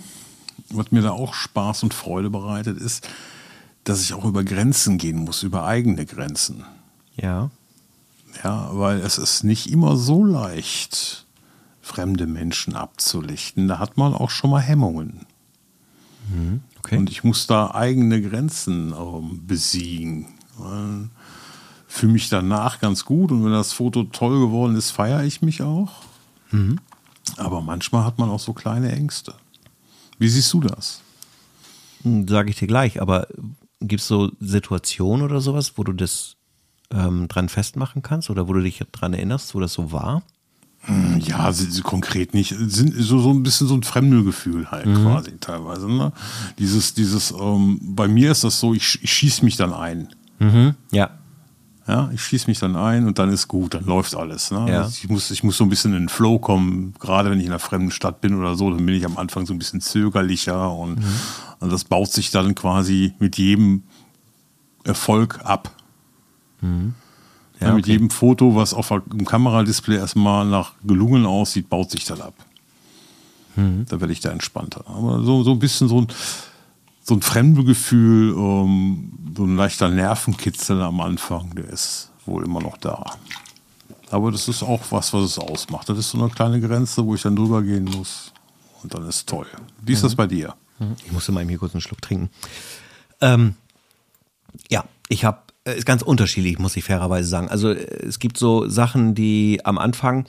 was mir da auch Spaß und Freude bereitet, ist, dass ich auch über Grenzen gehen muss, über eigene Grenzen. Ja. Ja, weil es ist nicht immer so leicht, fremde Menschen abzulichten. Da hat man auch schon mal Hemmungen. Okay. Und ich muss da eigene Grenzen ähm, besiegen. Fühle mich danach ganz gut und wenn das Foto toll geworden ist, feiere ich mich auch. Aber manchmal hat man auch so kleine Ängste. Wie siehst du das? Sage ich dir gleich, aber gibt es so Situationen oder sowas, wo du das ähm, dran festmachen kannst oder wo du dich dran erinnerst, wo das so war? Ja, sie, sie konkret nicht. Sind so, so ein bisschen so ein Fremdelgefühl halt mhm. quasi teilweise. Ne? Dieses, dieses, ähm, bei mir ist das so, ich, ich schieße mich dann ein. Mhm. Ja. Ja, ich schieße mich dann ein und dann ist gut, dann läuft alles. Ne? Ja. Also ich, muss, ich muss so ein bisschen in den Flow kommen, gerade wenn ich in einer fremden Stadt bin oder so, dann bin ich am Anfang so ein bisschen zögerlicher und, mhm. und das baut sich dann quasi mit jedem Erfolg ab. Mhm. Ja, ja, mit jedem Foto, was auf dem Kameradisplay erstmal nach gelungen aussieht, baut sich das ab. Mhm. Da werde ich da entspannter. Aber so, so ein bisschen so ein, so ein Fremdgefühl, ähm, so ein leichter Nervenkitzel am Anfang, der ist wohl immer noch da. Aber das ist auch was, was es ausmacht. Das ist so eine kleine Grenze, wo ich dann drüber gehen muss. Und dann ist toll. Wie ist mhm. das bei dir? Mhm. Ich musste mal hier kurz einen Schluck trinken. Ähm, ja, ich habe ist ganz unterschiedlich, muss ich fairerweise sagen. Also äh, es gibt so Sachen, die am Anfang,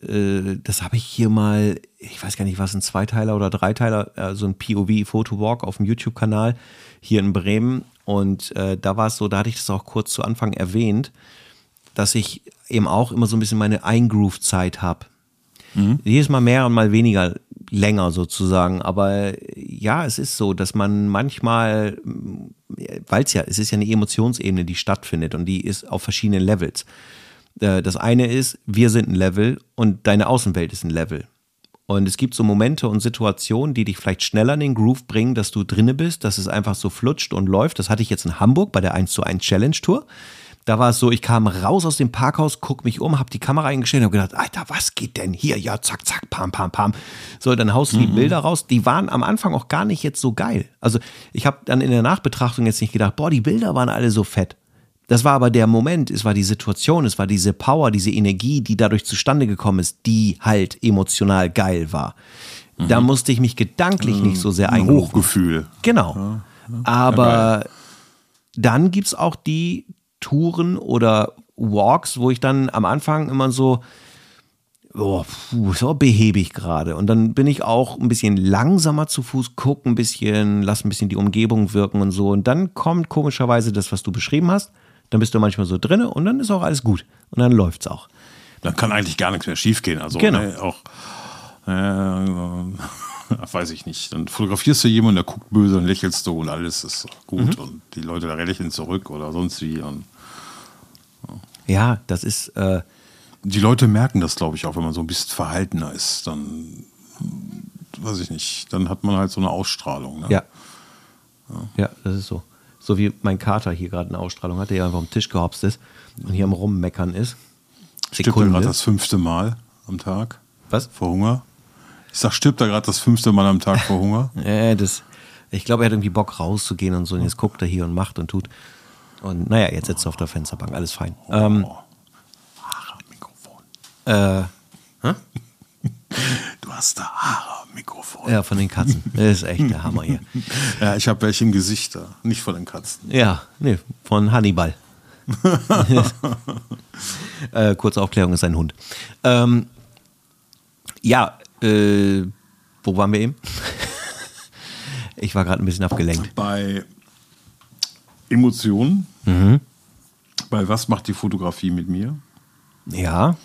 äh, das habe ich hier mal, ich weiß gar nicht, was ein Zweiteiler oder Dreiteiler, so also ein POV-Photowalk auf dem YouTube-Kanal hier in Bremen. Und äh, da war es so, da hatte ich das auch kurz zu Anfang erwähnt, dass ich eben auch immer so ein bisschen meine Eingroove-Zeit habe. Mhm. Jedes Mal mehr und mal weniger länger sozusagen. Aber ja, es ist so, dass man manchmal, weil es ja, es ist ja eine Emotionsebene, die stattfindet und die ist auf verschiedenen Levels. Äh, das eine ist, wir sind ein Level und deine Außenwelt ist ein Level. Und es gibt so Momente und Situationen, die dich vielleicht schneller in den Groove bringen, dass du drinne bist, dass es einfach so flutscht und läuft. Das hatte ich jetzt in Hamburg bei der 1 zu 1 Challenge Tour. Da war es so, ich kam raus aus dem Parkhaus, guck mich um, hab die Kamera eingestellt und hab gedacht, Alter, was geht denn hier? Ja, zack, zack, pam, pam, pam. So, dann haust du die mhm. Bilder raus. Die waren am Anfang auch gar nicht jetzt so geil. Also ich habe dann in der Nachbetrachtung jetzt nicht gedacht, boah, die Bilder waren alle so fett. Das war aber der Moment, es war die Situation, es war diese Power, diese Energie, die dadurch zustande gekommen ist, die halt emotional geil war. Mhm. Da musste ich mich gedanklich mhm. nicht so sehr ein Hochgefühl. Genau. Ja, ja. Aber ja, dann gibt es auch die Touren oder Walks, wo ich dann am Anfang immer so, oh, puh, so behäbig gerade. Und dann bin ich auch ein bisschen langsamer zu Fuß, gucke ein bisschen, lass ein bisschen die Umgebung wirken und so. Und dann kommt komischerweise das, was du beschrieben hast. Dann bist du manchmal so drinne und dann ist auch alles gut. Und dann läuft es auch. Dann kann eigentlich gar nichts mehr schiefgehen. Also genau. Ne, auch äh, weiß ich nicht. Dann fotografierst du jemanden, der guckt böse und lächelst du und alles ist gut mhm. und die Leute da lächeln zurück oder sonst wie. Und, ja. das ist. Äh die Leute merken das, glaube ich, auch, wenn man so ein bisschen verhaltener ist. Dann, weiß ich nicht, dann hat man halt so eine Ausstrahlung. Ne? Ja. ja. Ja, das ist so. So wie mein Kater hier gerade eine Ausstrahlung hat, der ja einfach am Tisch gehopst ist und hier am Rummeckern ist. Stirbt er gerade das fünfte Mal am Tag? Was? Vor Hunger? Ich sag, stirbt er gerade das fünfte Mal am Tag vor Hunger? ja, das, ich glaube, er hat irgendwie Bock rauszugehen und so. Und jetzt guckt er hier und macht und tut. Und naja, jetzt sitzt er auf der Fensterbank, alles fein. Oh. Ähm, Haare am Mikrofon. Äh, hä? Du hast da Haare am Mikrofon. Ja, von den Katzen. Das ist echt der Hammer hier. ja, ich habe welche im Gesicht da, nicht von den Katzen. Ja, nee, von Hannibal. äh, kurze Aufklärung ist ein Hund. Ähm, ja, äh, wo waren wir eben? ich war gerade ein bisschen abgelenkt. Bei Emotionen. Mhm. Bei was macht die Fotografie mit mir? Ja.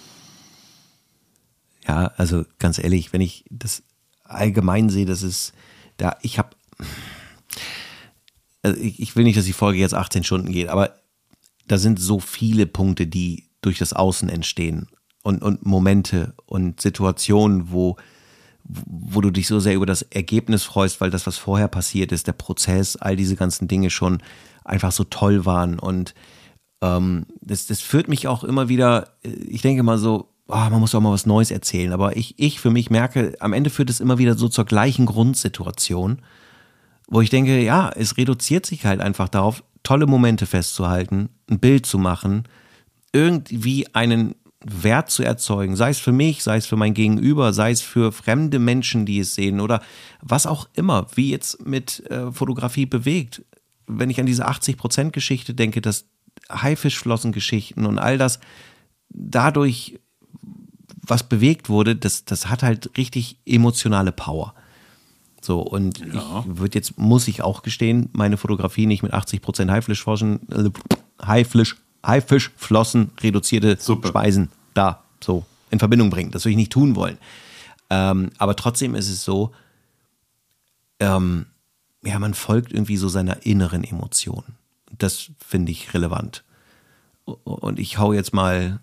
Ja, also ganz ehrlich, wenn ich das allgemein sehe, das ist da, ich habe, also ich, ich will nicht, dass die Folge jetzt 18 Stunden geht, aber da sind so viele Punkte, die durch das Außen entstehen und, und Momente und Situationen, wo, wo du dich so sehr über das Ergebnis freust, weil das, was vorher passiert ist, der Prozess, all diese ganzen Dinge schon einfach so toll waren. Und ähm, das, das führt mich auch immer wieder, ich denke mal so, oh, man muss auch mal was Neues erzählen. Aber ich, ich für mich merke, am Ende führt es immer wieder so zur gleichen Grundsituation, wo ich denke, ja, es reduziert sich halt einfach darauf, tolle Momente festzuhalten, ein Bild zu machen, irgendwie einen Wert zu erzeugen, sei es für mich, sei es für mein Gegenüber, sei es für fremde Menschen, die es sehen oder was auch immer, wie jetzt mit äh, Fotografie bewegt. Wenn ich an diese 80%-Geschichte denke, dass Haifischflossengeschichten und all das dadurch was bewegt wurde, das, das hat halt richtig emotionale Power. So, und ja. ich würde jetzt, muss ich auch gestehen, meine Fotografie nicht mit 80% Haifischflossen, äh, Haifisch, Haifisch, Flossen, reduzierte Suppe. Speisen da so in Verbindung bringen. Das würde ich nicht tun wollen. Ähm, aber trotzdem ist es so, ähm, ja, man folgt irgendwie so seiner inneren Emotion. Das finde ich relevant. Und ich hau jetzt mal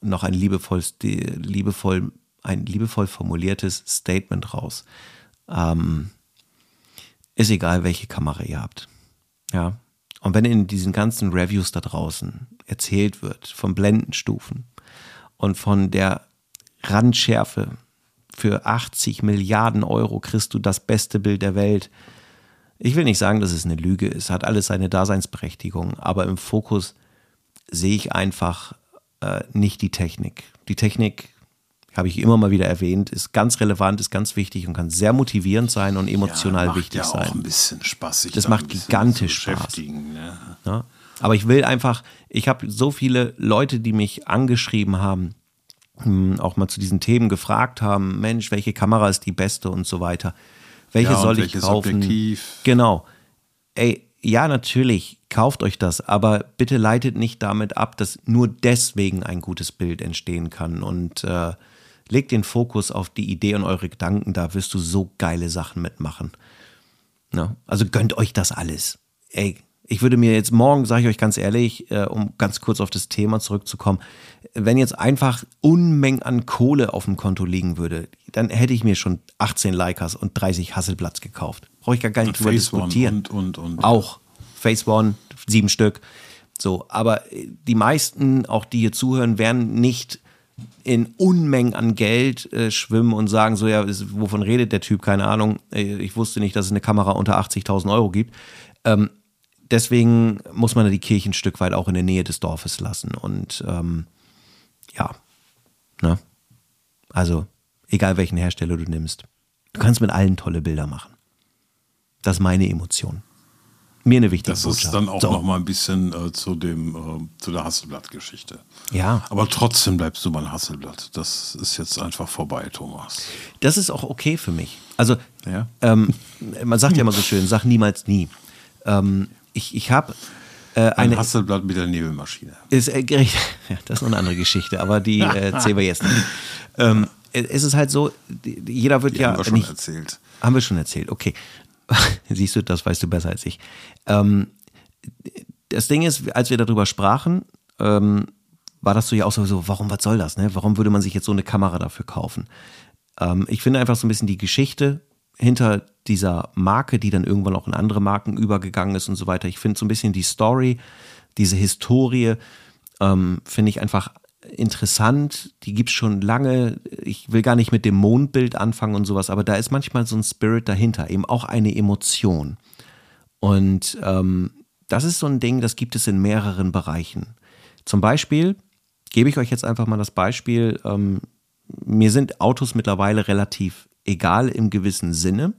noch ein liebevoll, liebevoll, ein liebevoll formuliertes Statement raus. Ähm, ist egal, welche Kamera ihr habt. Ja. Und wenn in diesen ganzen Reviews da draußen erzählt wird von Blendenstufen und von der Randschärfe, für 80 Milliarden Euro kriegst du das beste Bild der Welt. Ich will nicht sagen, dass es eine Lüge ist, hat alles seine Daseinsberechtigung, aber im Fokus sehe ich einfach äh, nicht die Technik. Die Technik, habe ich immer mal wieder erwähnt, ist ganz relevant, ist ganz wichtig und kann sehr motivierend sein und emotional ja, macht wichtig ja sein. auch ein bisschen Spaß. sich Das da macht gigantisch Spaß. Ne? Ja? Aber ich will einfach, ich habe so viele Leute, die mich angeschrieben haben, hm, auch mal zu diesen Themen gefragt haben, Mensch, welche Kamera ist die beste und so weiter. Welche Ja, soll ich kaufen? Objektiv? Genau. Ey, ja, natürlich, kauft euch das, aber bitte leitet nicht damit ab, dass nur deswegen ein gutes Bild entstehen kann und äh, legt den Fokus auf die Idee und eure Gedanken, da wirst du so geile Sachen mitmachen. Ne? Also gönnt euch das alles. Ey, ich würde mir jetzt morgen, sage ich euch ganz ehrlich, äh, um ganz kurz auf das Thema zurückzukommen, wenn jetzt einfach Unmengen an Kohle auf dem Konto liegen würde, dann hätte ich mir schon 18 Leicas und 30 Hasselblatts gekauft. Brauche ich gar, gar nicht drüber diskutieren. und, und, und. Auch Face One, sieben Stück. So, aber äh, die meisten, auch die hier zuhören, werden nicht in Unmengen an Geld äh, schwimmen und sagen so, ja, wovon redet der Typ? Keine Ahnung. Äh, Ich wusste nicht, dass es eine Kamera unter 80.000 Euro gibt. Ähm, deswegen muss man die Kirche ein Stück weit auch in der Nähe des Dorfes lassen. Und ähm, ja, ne? Also, egal welchen Hersteller du nimmst, du kannst mit allen tolle Bilder machen. Das ist meine Emotion. Mir eine wichtige Das Botschaft. ist dann auch So. noch mal ein bisschen äh, zu, dem, äh, zu der Hasselblatt-Geschichte. Ja, Aber trotzdem bleibst du beim Hasselblatt. Das ist jetzt einfach vorbei, Thomas. das ist auch okay für mich. Also, Ja. ähm, man sagt ja immer so schön, sag niemals nie. Ähm, ich ich habe äh, Ein. Hasselblatt mit der Nebelmaschine. Ist, äh, ja, das ist noch eine andere Geschichte, aber die äh, zählen wir jetzt nicht. Ähm, es ist halt so, jeder wird Die ja haben wir schon nicht, erzählt. Haben wir schon erzählt, okay. Siehst du, das weißt du besser als ich. Ähm, das Ding ist, als wir darüber sprachen, ähm, war das so ja auch so, so, warum, was soll das, ne? Warum würde man sich jetzt so eine Kamera dafür kaufen? Ähm, ich finde einfach so ein bisschen die Geschichte hinter dieser Marke, die dann irgendwann auch in andere Marken übergegangen ist und so weiter. Ich finde so ein bisschen die Story, diese Historie, ähm, finde ich einfach interessant. Die gibt's schon lange. Ich will gar nicht mit dem Mondbild anfangen und sowas, aber da ist manchmal so ein Spirit dahinter, eben auch eine Emotion. Und ähm, das ist so ein Ding, das gibt es in mehreren Bereichen. Zum Beispiel gebe ich euch jetzt einfach mal das Beispiel. Ähm, mir sind Autos mittlerweile relativ egal im gewissen Sinne.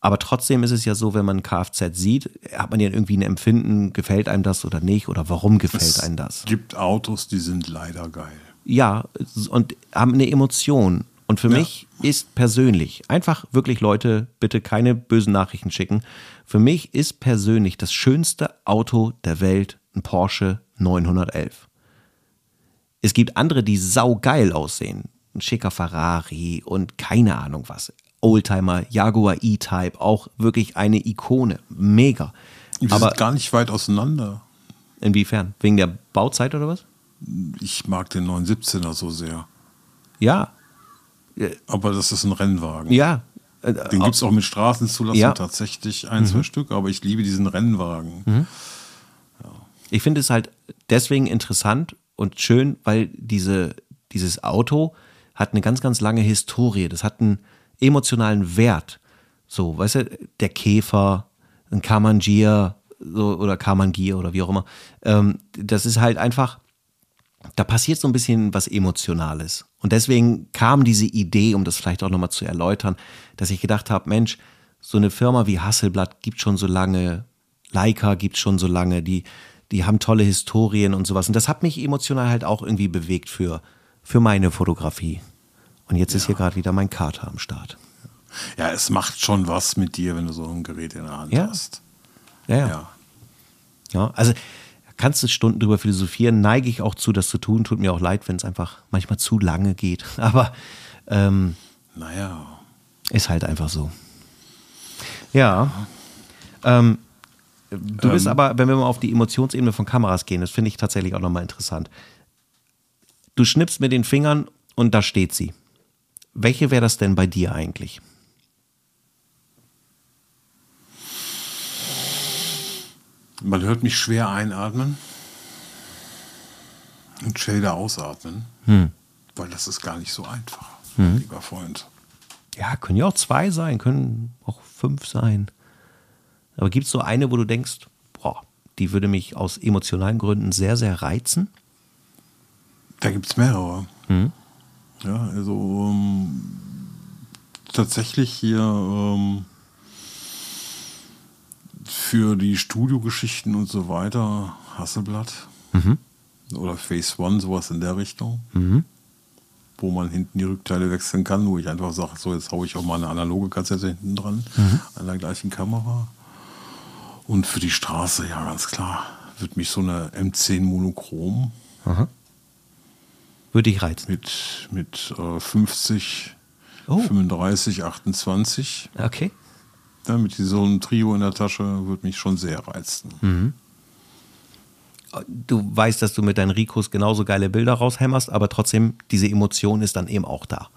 Aber trotzdem ist es ja so, wenn man Kfz sieht, hat man ja irgendwie ein Empfinden, gefällt einem das oder nicht oder warum gefällt einem das? Es gibt Autos, die sind leider geil. Ja, und haben eine Emotion. Und für Ja. mich ist persönlich, einfach wirklich Leute, bitte keine bösen Nachrichten schicken. Für mich ist persönlich das schönste Auto der Welt ein Porsche 911. Es gibt andere, die saugeil aussehen. Ein schicker Ferrari und keine Ahnung was. Oldtimer, Jaguar E-Type, auch wirklich eine Ikone. Mega. Wir Aber sind gar nicht weit auseinander. inwiefern? Wegen der Bauzeit oder was? Ich mag den 917er so sehr. Ja, Aber das ist ein Rennwagen. ja. Den gibt es auch mit Straßenzulassung Ja. tatsächlich ein, zwei Stück, aber ich liebe diesen Rennwagen. Mhm. Ich finde es halt deswegen interessant und schön, weil diese, dieses Auto hat eine ganz, ganz lange Historie. Das hat einen emotionalen Wert. So, weißt du, der Käfer, ein Kamangier so, oder Kamangier oder wie auch immer. Ähm, das ist halt einfach, da passiert so ein bisschen was Emotionales. Und deswegen kam diese Idee, um das vielleicht auch nochmal zu erläutern, dass ich gedacht habe, Mensch, so eine Firma wie Hasselblatt gibt schon so lange, Leica gibt schon so lange, die, die haben tolle Historien und sowas. Und das hat mich emotional halt auch irgendwie bewegt für, für meine Fotografie. Und jetzt ist hier gerade wieder mein Kater am Start. Ja, es macht schon was mit dir, wenn du so ein Gerät in der Hand Ja. hast. Ja, ja. Ja. Ja, also kannst du Stunden drüber philosophieren, neige ich auch zu, das zu tun. Tut mir auch leid, wenn es einfach manchmal zu lange geht. Aber ähm, Naja. ist halt einfach so. Ja. Ähm, du bist aber, wenn wir mal auf die Emotionsebene von Kameras gehen, das finde ich tatsächlich auch nochmal interessant. Du schnippst mit den Fingern und da steht sie. Welche wäre das denn bei dir eigentlich? Man hört mich schwer einatmen und schwer ausatmen, weil das ist gar nicht so einfach, lieber Freund. Ja, können ja auch zwei sein, können auch fünf sein. Aber gibt es so eine, wo du denkst, boah, die würde mich aus emotionalen Gründen sehr, sehr reizen? Da gibt es mehrere. Ja, also ähm, tatsächlich hier ähm, für die Studiogeschichten und so weiter Hasselblatt oder Phase One, sowas in der Richtung. Wo man hinten die Rückteile wechseln kann, wo ich einfach sage, so jetzt haue ich auch mal eine analoge Kassette hinten dran, an der gleichen Kamera. Und für die Straße, ja ganz klar, wird mich so eine M10 Monochrom Würde ich reizen. mit, mit äh, 50, Oh. 35, 28. Okay. Ja, mit so einem Trio in der Tasche würde mich schon sehr reizen. Du weißt, dass du mit deinen Rikos genauso geile Bilder raushämmerst, aber trotzdem, diese Emotion ist dann eben auch da.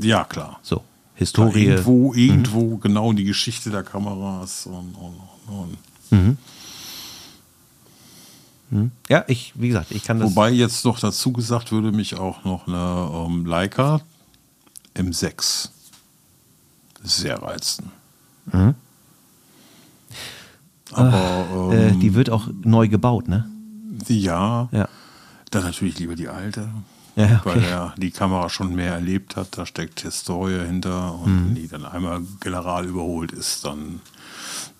Ja, klar. So, Da Historie. Irgendwo, irgendwo genau die Geschichte der Kameras und, und, und. Ja, ich, wie gesagt, ich kann das. Wobei jetzt noch dazu gesagt würde mich auch noch eine ähm, Leica M6 sehr reizen. Aber äh, ähm, die wird auch neu gebaut, ne? ja, Ja. dann natürlich lieber die alte. Ja, Weil okay. er die Kamera schon mehr erlebt hat, da steckt Historie hinter und Mhm. wenn die dann einmal general überholt ist, dann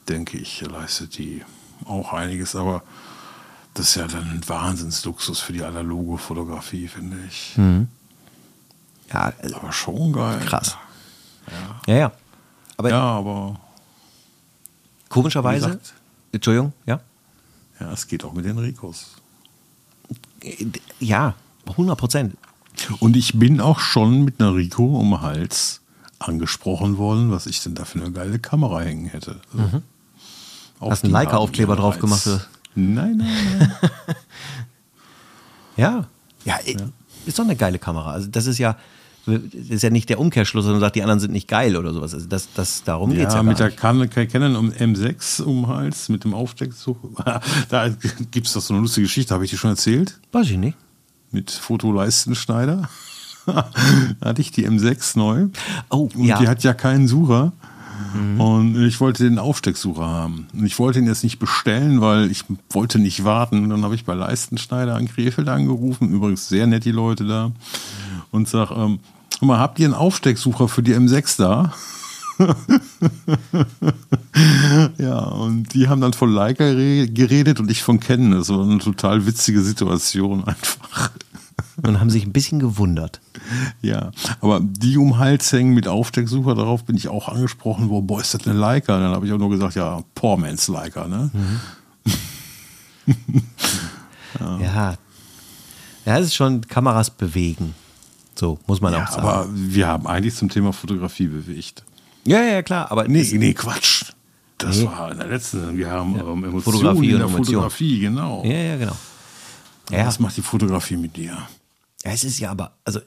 denke ich, leistet die auch einiges, aber das ist ja dann ein Wahnsinnsluxus für die analoge Fotografie, finde ich. Ja, äh, Aber schon geil. krass. Ja, ja. Aber Ja, aber komischerweise, gesagt, Entschuldigung, ja? ja, es geht auch mit den Ricos. Äh, Ja, 100 Prozent. Und ich bin auch schon mit einer Rico um den Hals angesprochen worden, was ich denn da für eine geile Kamera hängen hätte. So. Auch Mhm. Hast einen Leica-Aufkleber drauf gemacht, oder? Nein, nein, nein. Ja. Ja, äh, ist doch eine geile Kamera. Also das ist ja, das ist ja nicht der Umkehrschluss, sondern sagt, die anderen sind nicht geil oder sowas. Also das, das, darum geht es ja, ja, mit der. Canon, um M6 um Hals, mit dem Aufstecksucher. Da gibt es doch so eine lustige Geschichte, habe ich dir schon erzählt? Weiß ich nicht. Mit Fotoleistenschneider. da hatte ich die M6 neu. Oh, Und ja. die hat ja keinen Sucher. Und ich wollte den Aufstecksucher haben. Und ich wollte ihn jetzt nicht bestellen, weil ich wollte nicht warten. Dann habe ich bei Leistenschneider an Krefeld angerufen. Übrigens sehr nett die Leute da. Und sag, ähm, hör mal, habt ihr einen Aufstecksucher für die M6 da? ja, und die haben dann von Leica re- geredet und ich von Canon. Das war eine total witzige Situation einfach. Und haben sich ein bisschen gewundert. Ja, aber die um Hals hängen mit Aufstecksucher, darauf bin ich auch angesprochen worden, boah, ist das eine Leica? Dann habe ich auch nur gesagt, ja, Poor Man's Leica, ne? Ja. Ja, es ist schon Kameras bewegen. So, muss man Ja, auch sagen. aber wir haben eigentlich zum Thema Fotografie bewegt. ja, ja, klar, aber Nee, nee, Quatsch. Das Nee. war in der letzten. Wir haben ähm, Emotionen Fotografie in der Emotion. Fotografie, genau. Ja, ja, genau. Ja. Was macht die Fotografie mit dir? Ja, es ist ja aber, also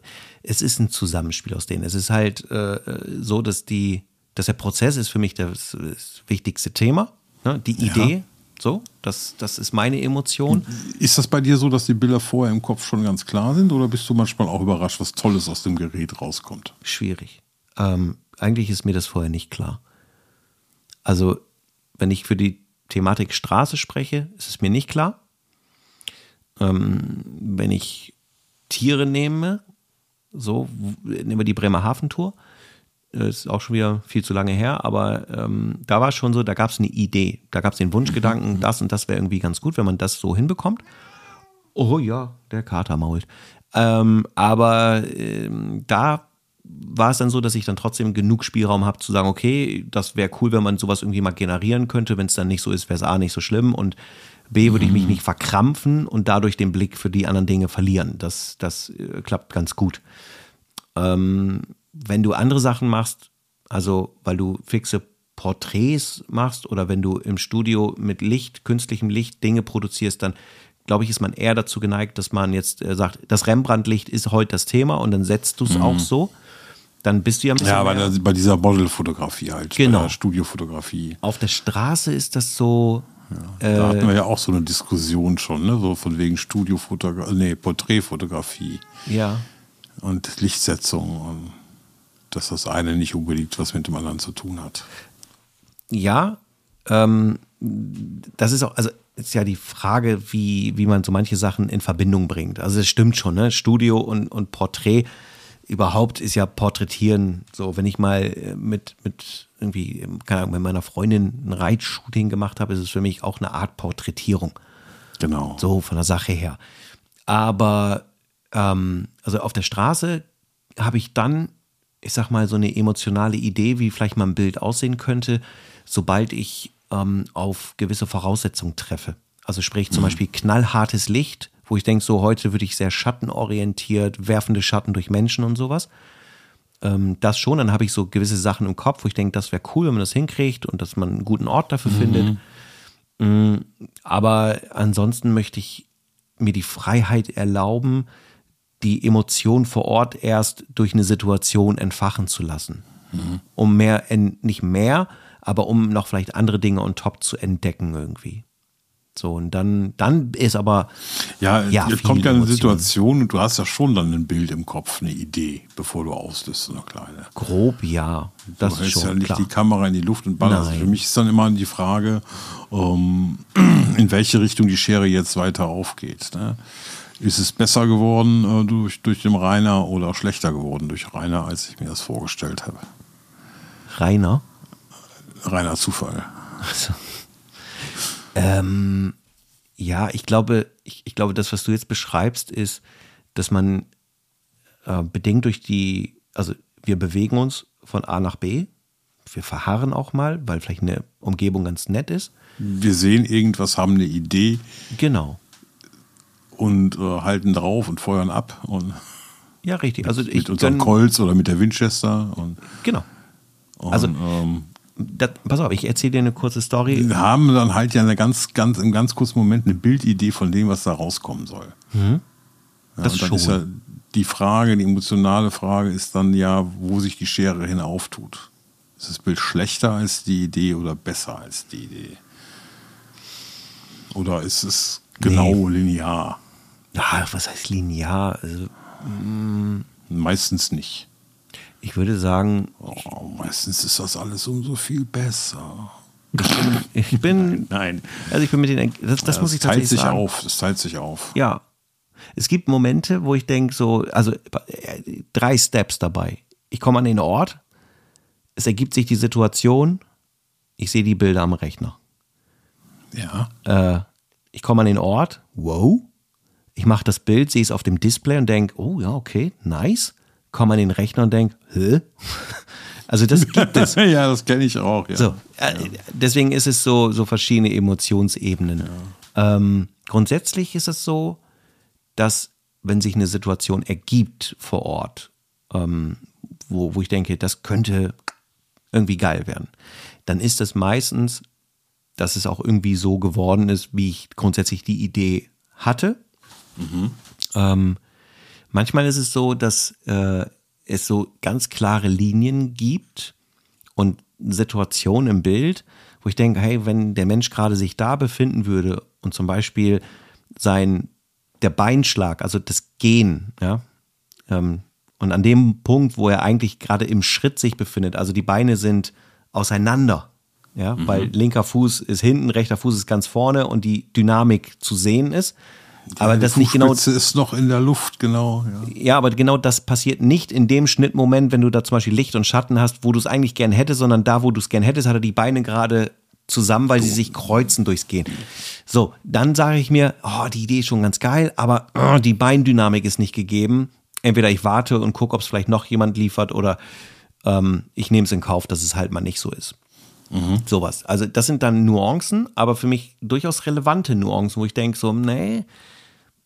es ist ein Zusammenspiel aus denen. Es ist halt äh, so, dass die, dass der Prozess ist für mich das, das wichtigste Thema. Ne? Die Idee, so, das, das ist meine Emotion. Ist das bei dir so, dass die Bilder vorher im Kopf schon ganz klar sind oder bist du manchmal auch überrascht, was Tolles aus dem Gerät rauskommt? Schwierig. Ähm, eigentlich ist mir das vorher nicht klar. Also, wenn ich für die Thematik Straße spreche, ist es mir nicht klar. Ähm, wenn ich Tiere nehme, so, nehmen wir die Bremerhaven-Tour, äh, ist auch schon wieder viel zu lange her, aber ähm, da war es schon so, da gab es eine Idee, da gab es den Wunschgedanken, das und das wäre irgendwie ganz gut, wenn man das so hinbekommt. Oh ja, der Kater mault. Ähm, aber ähm, da war es dann so, dass ich dann trotzdem genug Spielraum habe zu sagen, okay, das wäre cool, wenn man sowas irgendwie mal generieren könnte. Wenn es dann nicht so ist, wäre es A nicht so schlimm und B würde ich mich nicht verkrampfen und dadurch den Blick für die anderen Dinge verlieren. Das, das äh, klappt ganz gut. Ähm, wenn du andere Sachen machst, also weil du fixe Porträts machst oder wenn du im Studio mit Licht, künstlichem Licht Dinge produzierst, dann glaube ich, ist man eher dazu geneigt, dass man jetzt äh, sagt, das Rembrandt-Licht ist heute das Thema und dann setzt du es auch so. Dann bist du ja ein bisschen. Ja, bei, der, bei dieser Modelfotografie halt. Genau. Studiofotografie. Auf der Straße ist das so. Da hatten Äh, wir ja auch so eine Diskussion schon, ne? So von wegen Studiofotografie, nee, Porträtfotografie ja. und Lichtsetzung. Und dass das eine nicht unbedingt was mit dem anderen zu tun hat. Ja, ähm, das ist auch, also ist ja die Frage, wie, wie man so manche Sachen in Verbindung bringt. Also es stimmt schon, ne? Studio und, und Porträt überhaupt ist ja Porträtieren. So, wenn ich mal äh, mit, mit irgendwie, keine Ahnung, mit meiner Freundin ein Reitshooting gemacht habe, ist es für mich auch eine Art Porträtierung. Genau. So von der Sache her. Aber ähm, also auf der Straße habe ich dann, ich sag mal, so eine emotionale Idee, wie vielleicht mal ein Bild aussehen könnte, sobald ich ähm, auf gewisse Voraussetzungen treffe. Also sprich zum Beispiel knallhartes Licht, wo ich denke, so heute würde ich sehr schattenorientiert, werfende Schatten durch Menschen und sowas. Ähm, das schon, dann habe ich so gewisse Sachen im Kopf, wo ich denke, das wäre cool, wenn man das hinkriegt und dass man einen guten Ort dafür findet. Mm, Aber ansonsten möchte ich mir die Freiheit erlauben, die Emotion vor Ort erst durch eine Situation entfachen zu lassen. Um mehr, nicht mehr, aber um noch vielleicht andere Dinge on top zu entdecken irgendwie. So, und dann, dann ist aber. Ja, Ja, jetzt kommt ja eine Emotion. Situation und du hast ja schon dann ein Bild im Kopf, eine Idee, bevor du auslöst, so eine kleine. Grob, ja. Das du hältst ja nicht klar. die Kamera in die Luft und ballerst. Nein. Für mich ist dann immer die Frage, ähm, in welche Richtung die Schere jetzt weiter aufgeht. Ne? Ist es besser geworden äh, durch, durch den Rainer oder schlechter geworden durch Rainer, als ich mir das vorgestellt habe? Rainer. Reiner Zufall. Also, ähm, ja, ich glaube, ich, ich glaube, das, was du jetzt beschreibst, ist, dass man äh, bedingt durch die, also wir bewegen uns von A nach B. Wir verharren auch mal, weil vielleicht eine Umgebung ganz nett ist. Wir sehen irgendwas, haben eine Idee Genau. und äh, halten drauf und feuern ab und Ja, richtig. Also ich mit unserem Colts oder mit der Winchester und, Genau. und Also- ähm, Das, pass auf, ich erzähle dir eine kurze Story. Wir haben dann halt ja eine ganz, ganz, im ganz kurzen Moment eine Bildidee von dem, was da rauskommen soll. Ja, Mhm. Das und dann schon. ist ja die Frage, die emotionale Frage ist dann ja, wo sich die Schere hin auftut. Ist das Bild schlechter als die Idee oder besser als die Idee? Oder ist es genau linear? Ja, was heißt linear? Also, Meistens nicht. Ich würde sagen, Oh, meistens ist das alles umso viel besser. ich bin, Nein. also ich bin mit den, das, das Ja, muss ich teilt tatsächlich sich sagen. auf. Es teilt sich auf. Ja. Es gibt Momente, wo ich denke, so, also drei Steps dabei. Ich komme an den Ort, es ergibt sich die Situation, ich sehe die Bilder am Rechner. Ja. Äh, ich komme an den Ort, wow. Ich mache das Bild, sehe es auf dem Display und denke, oh ja, okay, nice. Komme an den Rechner und denke, hä? Also das gibt es. ja, das kenne ich auch. Ja. So, äh, deswegen ist es so, so verschiedene Emotionsebenen. Ähm, grundsätzlich ist es so, dass wenn sich eine Situation ergibt vor Ort, ähm, wo, wo ich denke, das könnte irgendwie geil werden, dann ist es meistens, dass es auch irgendwie so geworden ist, wie ich grundsätzlich die Idee hatte. Ähm, manchmal ist es so, dass äh, es so ganz klare Linien gibt und Situationen im Bild, wo ich denke, hey, wenn der Mensch gerade sich da befinden würde und zum Beispiel sein, der Beinschlag, also das Gehen, ja, ähm, und an dem Punkt, wo er eigentlich gerade im Schritt sich befindet, also die Beine sind auseinander, ja, weil linker Fuß ist hinten, rechter Fuß ist ganz vorne und die Dynamik zu sehen ist. Aber die das nicht genau ist noch in der Luft, genau. Ja. ja, aber genau das passiert nicht in dem Schnittmoment, wenn du da zum Beispiel Licht und Schatten hast, wo du es eigentlich gern hättest, sondern da, wo du es gern hättest, hat er die Beine gerade zusammen, weil sie sich kreuzen durchs Gehen. So, dann sage ich mir, oh, die Idee ist schon ganz geil, aber oh, die Beindynamik ist nicht gegeben. entweder ich warte und gucke, ob es vielleicht noch jemand liefert oder ähm, ich nehme es in Kauf, dass es halt mal nicht so ist. Mhm. Sowas. Also das sind dann Nuancen, aber für mich durchaus relevante Nuancen, wo ich denke so, nee,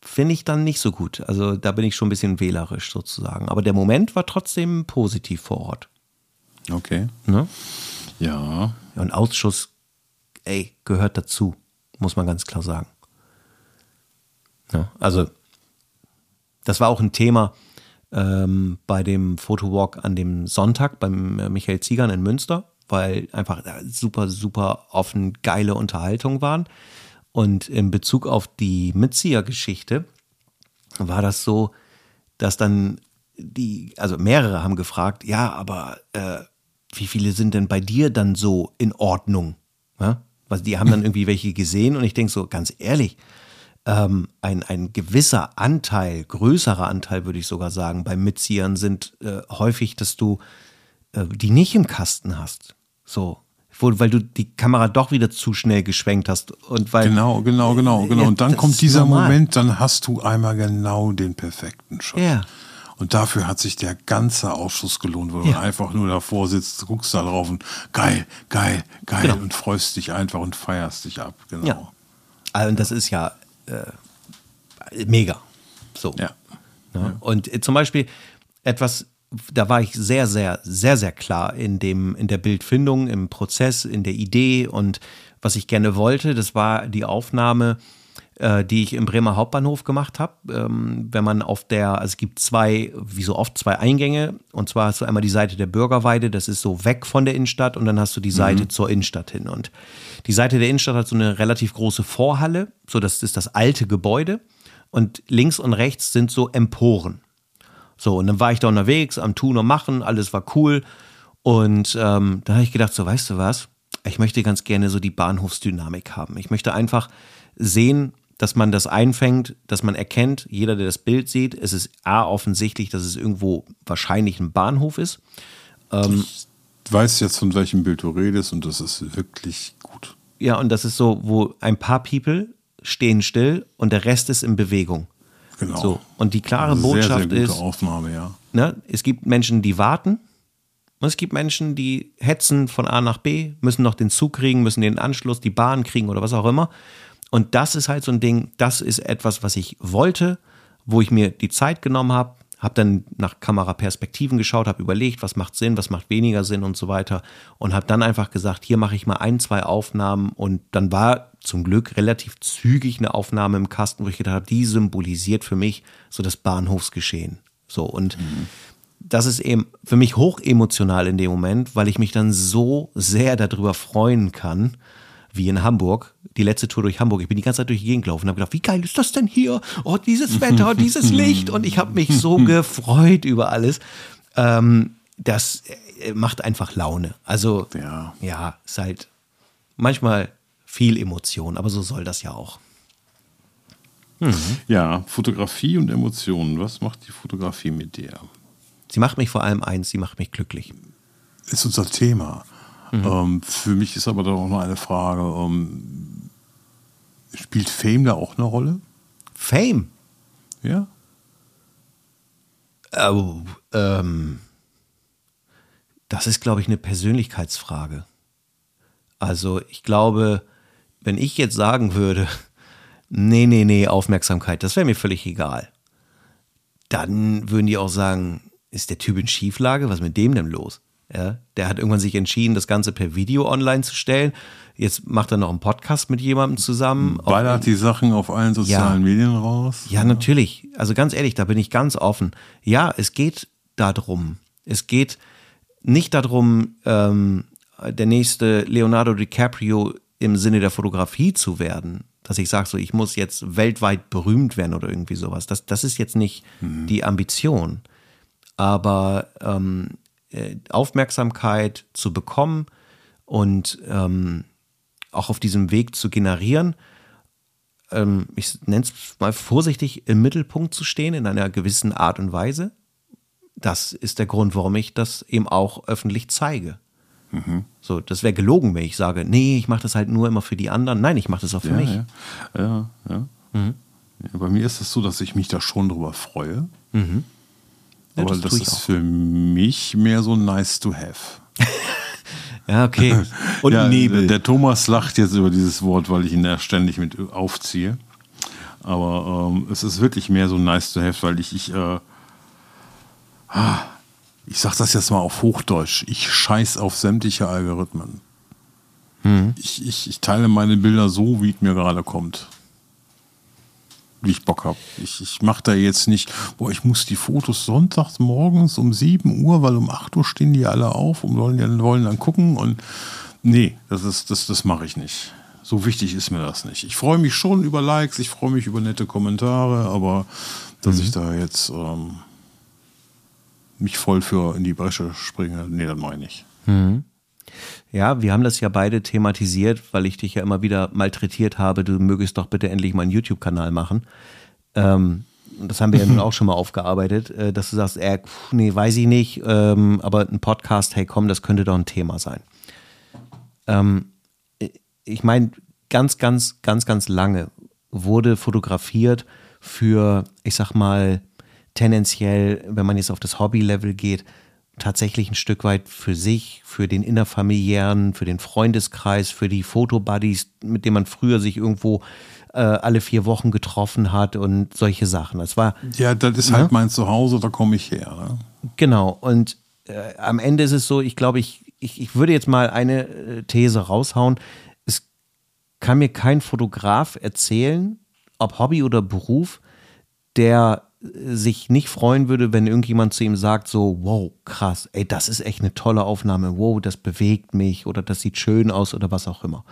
finde ich dann nicht so gut. Also da bin ich schon ein bisschen wählerisch sozusagen. Aber der Moment war trotzdem positiv vor Ort. Okay. Ne? Ja. Und Ausschuss, ey, gehört dazu, muss man ganz klar sagen. Ja, also das war auch ein Thema ähm, bei dem Fotowalk an dem Sonntag beim äh, Michael Ziegern in Münster, weil einfach super, super offen geile Unterhaltung waren. Und in Bezug auf die Mitzieher-Geschichte war das so, dass dann die, also mehrere haben gefragt, ja, aber äh, wie viele sind denn bei dir dann so in Ordnung? Ja? Also die haben dann irgendwie welche gesehen und ich denke so, ganz ehrlich, ähm, ein, ein gewisser Anteil, größerer Anteil würde ich sogar sagen, beim Mitziehern sind äh, häufig, dass du äh, die nicht im Kasten hast. So, wo, weil du die Kamera doch wieder zu schnell geschwenkt hast und weil genau, genau, genau, genau. Ja, und dann kommt dieser normal. Moment, dann hast du einmal genau den perfekten Shot. Ja. Und dafür hat sich der ganze Ausschuss gelohnt, wo Ja. du einfach nur davor sitzt, guckst da drauf und geil, geil, geil Genau. und freust dich einfach und feierst dich ab. Genau. Ja. Also, und das ist ja äh, mega. So. Ja. Ja. Und äh, zum Beispiel etwas, da war ich sehr, sehr, sehr, sehr klar in dem, in der Bildfindung, im Prozess, in der Idee und was ich gerne wollte, das war die Aufnahme, äh, die ich im Bremer Hauptbahnhof gemacht habe. Ähm, wenn man auf der, also es gibt zwei, wie so oft, zwei Eingänge. Und zwar hast du einmal die Seite der Bürgerweide, das ist so weg von der Innenstadt, und dann hast du die Seite zur Innenstadt hin. Und die Seite der Innenstadt hat so eine relativ große Vorhalle, so das ist das alte Gebäude. Und links und rechts sind so Emporen. So, und dann war ich da unterwegs, am Tun und Machen, alles war cool. Und ähm, dann habe ich gedacht, so, weißt du was? Ich möchte ganz gerne so die Bahnhofsdynamik haben. Ich möchte einfach sehen, dass man das einfängt, dass man erkennt, jeder, der das Bild sieht, es ist A, offensichtlich, dass es irgendwo wahrscheinlich ein Bahnhof ist. Ich weiß jetzt, von welchem Bild du redest und das ist wirklich gut. Ja, und das ist so, wo ein paar People stehen still und der Rest ist in Bewegung. Genau. So, und die klare Sehr, sehr Botschaft gute ist, Aufnahme, ja. ne, es gibt Menschen, die warten und es gibt Menschen, die hetzen von A nach B, müssen noch den Zug kriegen, müssen den Anschluss, die Bahn kriegen oder was auch immer. Und das ist halt so ein Ding, das ist etwas, was ich wollte, wo ich mir die Zeit genommen habe, habe dann nach Kameraperspektiven geschaut, habe überlegt, was macht Sinn, was macht weniger Sinn und so weiter und habe dann einfach gesagt, hier mache ich mal ein, zwei Aufnahmen und dann war zum Glück relativ zügig eine Aufnahme im Kasten, wo ich gedacht habe, die symbolisiert für mich so das Bahnhofsgeschehen. So und das ist eben für mich hoch emotional in dem Moment, weil ich mich dann so sehr darüber freuen kann, wie in Hamburg, die letzte Tour durch Hamburg. Ich bin die ganze Zeit durch die Gegend gelaufen und habe gedacht, wie geil ist das denn hier? Oh, dieses Wetter, dieses Licht. Und ich habe mich so gefreut über alles. Ähm, das äh, macht einfach Laune. Also, Ja. ja, ist halt manchmal viel Emotion, aber so soll das ja auch. Ja, Fotografie und Emotionen. Was macht die Fotografie mit dir? Sie macht mich vor allem eins, sie macht mich glücklich. Ist unser Thema. Mhm. Ähm, für mich ist aber dann auch noch eine Frage: ähm, Spielt Fame da auch eine Rolle? Fame. Ja. Oh, ähm, das ist, glaube ich, eine Persönlichkeitsfrage. Also ich glaube, wenn ich jetzt sagen würde, nee, nee, nee, Aufmerksamkeit, das wäre mir völlig egal, dann würden die auch sagen, ist der Typ in Schieflage? Was ist mit dem denn los? Ja, der hat irgendwann sich entschieden, das Ganze per Video online zu stellen. Jetzt macht er noch einen Podcast mit jemandem zusammen. Ballert die Sachen auf allen sozialen Medien raus? Ja, natürlich. Also ganz ehrlich, da bin ich ganz offen. Ja, es geht darum. Es geht nicht darum, ähm, der nächste Leonardo DiCaprio im Sinne der Fotografie zu werden. Dass ich sage, so, ich muss jetzt weltweit berühmt werden oder irgendwie sowas. Das, das ist jetzt nicht die Ambition. Aber ähm, äh, Aufmerksamkeit zu bekommen und ähm, auch auf diesem Weg zu generieren, ähm, ich nenne es mal vorsichtig, im Mittelpunkt zu stehen in einer gewissen Art und Weise. Das ist der Grund, warum ich das eben auch öffentlich zeige. So, das wäre gelogen, wenn ich sage, nee, ich mache das halt nur immer für die anderen. Nein, ich mache das auch für Ja, mich. ja. ja, ja. ja. Bei mir ist es so, dass ich mich da schon drüber freue. Mhm. Ja, Aber das das, ist auch. für mich mehr so nice to have. Ja, okay. Und ja, Nebel. Der Thomas lacht jetzt über dieses Wort, weil ich ihn da ständig mit aufziehe. Aber ähm, es ist wirklich mehr so nice to have, weil ich, ich, äh, ah, ich sag das jetzt mal auf Hochdeutsch, ich scheiß auf sämtliche Algorithmen. Mhm. Ich, ich, ich teile meine Bilder so, wie es mir gerade kommt. Wie ich Bock habe. Ich, ich mache da jetzt nicht, boah, ich muss die Fotos sonntags morgens um 7 Uhr, weil um 8 Uhr stehen die alle auf und wollen, dann- wollen dann gucken. Und nee, das, ist, das, das mache ich nicht. So wichtig ist mir das nicht. Ich freue mich schon über Likes, ich freue mich über nette Kommentare, aber dass ich da jetzt ähm, mich voll für in die Bresche springe, nee, das mache ich nicht. Ja, wir haben das ja beide thematisiert, weil ich dich ja immer wieder malträtiert habe, du mögest doch bitte endlich mal einen YouTube-Kanal machen. Ähm, und das haben wir ja nun auch schon mal aufgearbeitet, äh, dass du sagst, äh, pf, nee, weiß ich nicht, ähm, aber ein Podcast, hey komm, das könnte doch ein Thema sein. Ähm, ich meine, ganz, ganz, ganz, ganz lange wurde fotografiert für, ich sag mal, tendenziell, wenn man jetzt auf das Hobby-Level geht, tatsächlich ein Stück weit für sich, für den innerfamiliären, für den Freundeskreis, für die Fotobuddies, mit denen man früher sich irgendwo äh, alle vier Wochen getroffen hat und solche Sachen. Das war Ja, das ist halt mein Zuhause, da komme ich her. Ne? Genau, und äh, am Ende ist es so, ich glaube, ich, ich, ich würde jetzt mal eine äh, These raushauen. Es kann mir kein Fotograf erzählen, ob Hobby oder Beruf, der sich nicht freuen würde, wenn irgendjemand zu ihm sagt, so, wow, krass, ey, das ist echt eine tolle Aufnahme, wow, das bewegt mich oder das sieht schön aus oder was auch immer.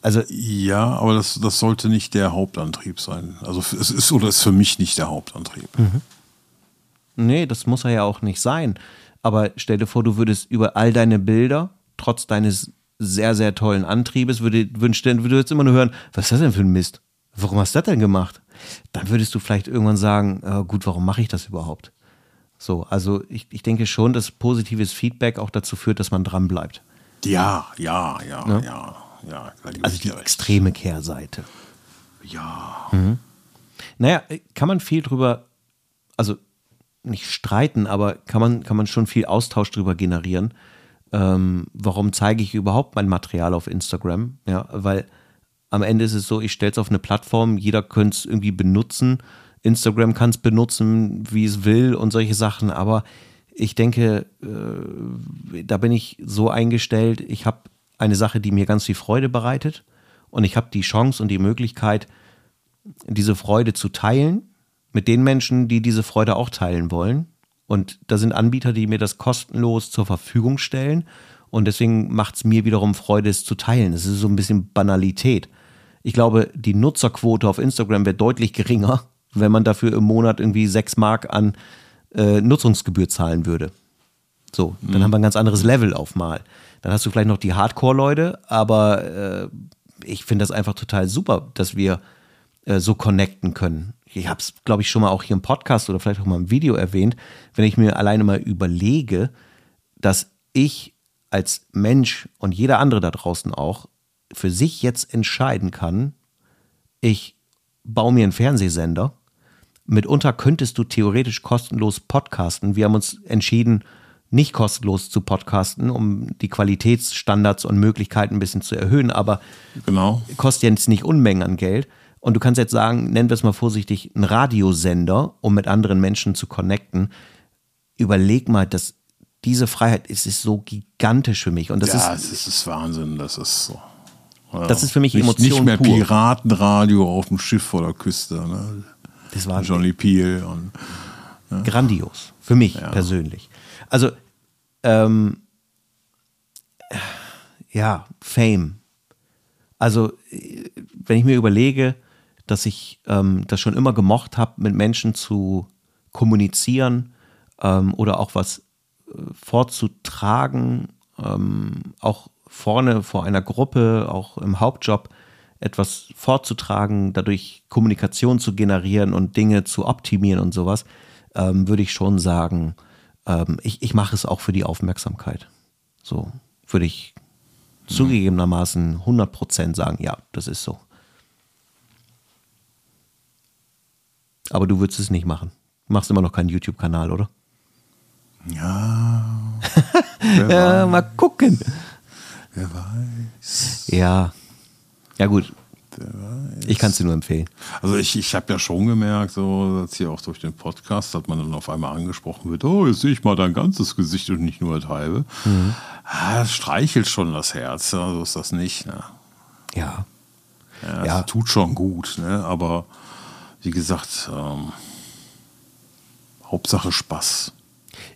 Also Ja, aber das, das sollte nicht der Hauptantrieb sein. Also es ist oder ist für mich nicht der Hauptantrieb. Nee, das muss er ja auch nicht sein. Aber stell dir vor, du würdest über all deine Bilder, trotz deines sehr, sehr tollen Antriebes, würde, würdest immer nur hören, was ist das denn für ein Mist? Warum hast du das denn gemacht? Dann würdest du vielleicht irgendwann sagen, äh, gut, warum mache ich das überhaupt? So, also ich, ich denke schon, dass positives Feedback auch dazu führt, dass man dran bleibt. Ja, ja, ja, ja, ja. gebe Also die recht. extreme Kehrseite. Ja. Naja, kann man viel drüber, also nicht streiten, aber kann man, kann man schon viel Austausch drüber generieren. Ähm, warum zeige ich überhaupt mein Material auf Instagram? Ja, weil am Ende ist es so, ich stelle es auf eine Plattform, jeder könnte es irgendwie benutzen. Instagram kann es benutzen, wie es will und solche Sachen, aber ich denke, äh, da bin ich so eingestellt, ich habe eine Sache, die mir ganz viel Freude bereitet und ich habe die Chance und die Möglichkeit, diese Freude zu teilen mit den Menschen, die diese Freude auch teilen wollen. Und da sind Anbieter, die mir das kostenlos zur Verfügung stellen. Und deswegen macht es mir wiederum Freude, es zu teilen. Es ist so ein bisschen Banalität. Ich glaube, die Nutzerquote auf Instagram wäre deutlich geringer, wenn man dafür im Monat irgendwie sechs Mark an äh, Nutzungsgebühr zahlen würde. So, dann haben wir ein ganz anderes Level auf mal. Dann hast du vielleicht noch die Hardcore-Leute, aber äh, ich finde das einfach total super, dass wir äh, so connecten können. Ich habe es, glaube ich, schon mal auch hier im Podcast oder vielleicht auch mal im Video erwähnt, wenn ich mir alleine mal überlege, dass ich als Mensch und jeder andere da draußen auch für sich jetzt entscheiden kann, ich baue mir einen Fernsehsender. Mitunter könntest du theoretisch kostenlos podcasten. Wir haben uns entschieden, nicht kostenlos zu podcasten, um die Qualitätsstandards und Möglichkeiten ein bisschen zu erhöhen, aber Genau. kostet jetzt nicht Unmengen an Geld. Und du kannst jetzt sagen, nennen wir es mal vorsichtig, ein Radiosender, um mit anderen Menschen zu connecten. Überleg mal, dass diese Freiheit ist, ist so gigantisch für mich. Und das ja, ist, es ist Wahnsinn, das ist so. Ja. Das ist für mich nicht, Emotion Nicht mehr pur. Piratenradio auf dem Schiff vor der Küste. Ne? das war Johnny Peel und grandios. Für mich persönlich. Also, ähm, ja, Fame. Also, wenn ich mir überlege, dass ich ähm, das schon immer gemocht habe, mit Menschen zu kommunizieren ähm, oder auch was äh, vorzutragen, ähm, auch vorne vor einer Gruppe, auch im Hauptjob etwas vorzutragen, dadurch Kommunikation zu generieren und Dinge zu optimieren und sowas, ähm, würde ich schon sagen, ähm, ich, ich mache es auch für die Aufmerksamkeit. So würde ich zugegebenermaßen 100% sagen, ja, das ist so. Aber du würdest es nicht machen. Machst immer noch keinen YouTube-Kanal, oder? Ja. Ja, mal gucken. Wer weiß. Ja. Ja, gut. Ich kann es dir nur empfehlen. Also ich, ich habe ja schon gemerkt, so dass hier auch durch den Podcast, dass man dann auf einmal angesprochen wird, oh, jetzt sehe ich mal dein ganzes Gesicht und nicht nur das halbe. Ah, Das streichelt schon das Herz, ja, so ist das nicht. Ne? Ja. Ja, Ja. Das tut schon gut, ne? aber wie gesagt, ähm, Hauptsache Spaß.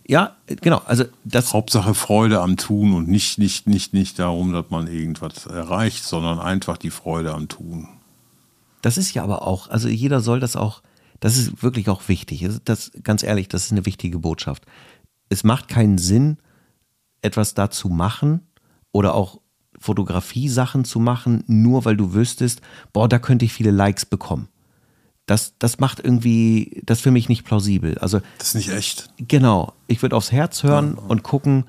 Ja, genau. Also das, Hauptsache Freude am Tun und nicht, nicht, nicht, nicht darum, dass man irgendwas erreicht, sondern einfach die Freude am Tun. das ist ja aber auch, also jeder soll das auch, das ist wirklich auch wichtig. Das- ganz ehrlich, das ist eine wichtige Botschaft. Es macht keinen Sinn, etwas da zu machen oder auch Fotografie-Sachen zu machen, nur weil du wüsstest, boah, da könnte ich viele Likes bekommen. Das, das macht irgendwie, das für mich nicht plausibel. Also Das ist nicht echt. Genau. Ich würde aufs Herz hören und gucken,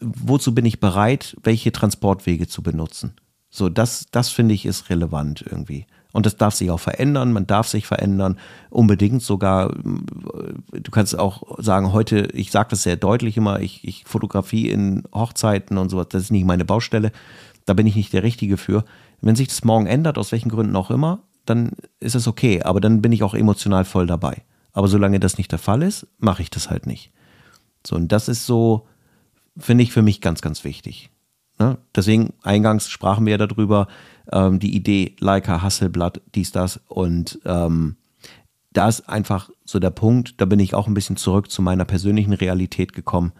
wozu bin ich bereit, welche Transportwege zu benutzen. So, das, das finde ich ist relevant irgendwie. Und das darf sich auch verändern, man darf sich verändern, unbedingt sogar. Du kannst auch sagen, heute, ich sage das sehr deutlich immer, ich, ich Fotografie in Hochzeiten und sowas, das ist nicht meine Baustelle, da bin ich nicht der Richtige für. Wenn sich das morgen ändert, aus welchen Gründen auch immer, dann ist es okay, aber dann bin ich auch emotional voll dabei. Aber solange das nicht der Fall ist, mache ich das halt nicht. So, und das ist so, finde ich für mich ganz, ganz wichtig. Ne? Deswegen, eingangs sprachen wir ja darüber, ähm, die Idee Leica, Hasselblatt, dies, das. Und ähm, da ist einfach so der Punkt, da bin ich auch ein bisschen zurück zu meiner persönlichen Realität gekommen.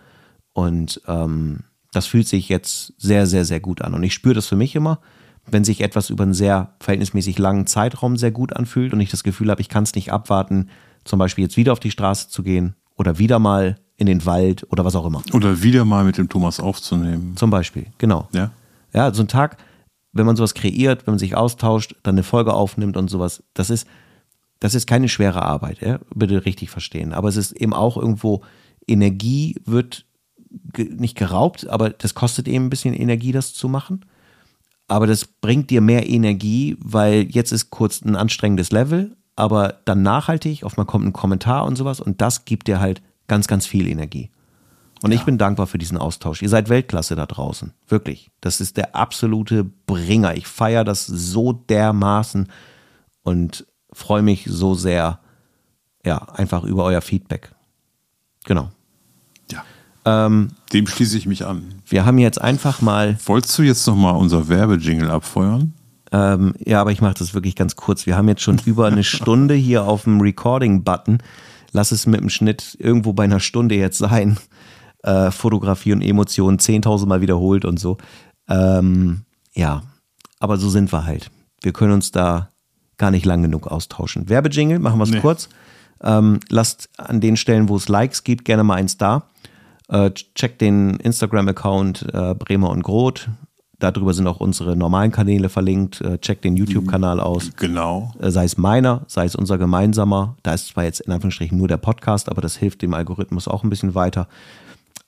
Und ähm, das fühlt sich jetzt sehr, sehr, sehr gut an. Und ich spüre das für mich immer, wenn sich etwas über einen sehr verhältnismäßig langen Zeitraum sehr gut anfühlt und ich das Gefühl habe, ich kann es nicht abwarten, zum Beispiel jetzt wieder auf die Straße zu gehen oder wieder mal in den Wald oder was auch immer. Oder wieder mal mit dem Thomas aufzunehmen. Zum Beispiel, genau. Ja. Ja, so ein Tag, wenn man sowas kreiert, wenn man sich austauscht, dann eine Folge aufnimmt und sowas, das ist, das ist keine schwere Arbeit, ja? bitte richtig verstehen. Aber es ist eben auch irgendwo, Energie wird nicht geraubt, aber das kostet eben ein bisschen Energie, das zu machen. Aber das bringt dir mehr Energie, weil jetzt ist kurz ein anstrengendes Level, aber dann nachhaltig, oft mal kommt ein Kommentar und sowas und das gibt dir halt ganz, ganz viel Energie. Und ich bin dankbar für diesen Austausch. Ihr seid Weltklasse da draußen. Wirklich. Das ist der absolute Bringer. Ich feiere das so dermaßen und freue mich so sehr, ja, einfach über euer Feedback. Genau. Ähm, Dem schließe ich mich an. wir haben jetzt einfach mal, Wolltest du jetzt nochmal unser Werbejingle abfeuern? ähm, ja, aber ich mache das wirklich ganz kurz. Wir haben jetzt schon über eine Stunde hier auf dem Recording-Button. Lass es mit dem Schnitt irgendwo bei einer Stunde jetzt sein. Äh, Fotografie und Emotionen 10.000 Mal wiederholt und so. Ähm, ja, aber so sind wir halt. Wir können uns da gar nicht lang genug austauschen. Werbejingle, machen wir es Nee. kurz. Ähm, lasst an den Stellen, wo es Likes gibt, gerne mal eins da. Äh, checkt den Instagram-Account äh, Bremer und Groth. Darüber sind auch unsere normalen Kanäle verlinkt. Äh, checkt den YouTube-Kanal aus Genau. äh, sei es meiner, sei es unser gemeinsamer. Da ist zwar jetzt in Anführungsstrichen nur der Podcast, aber das hilft dem Algorithmus auch ein bisschen weiter.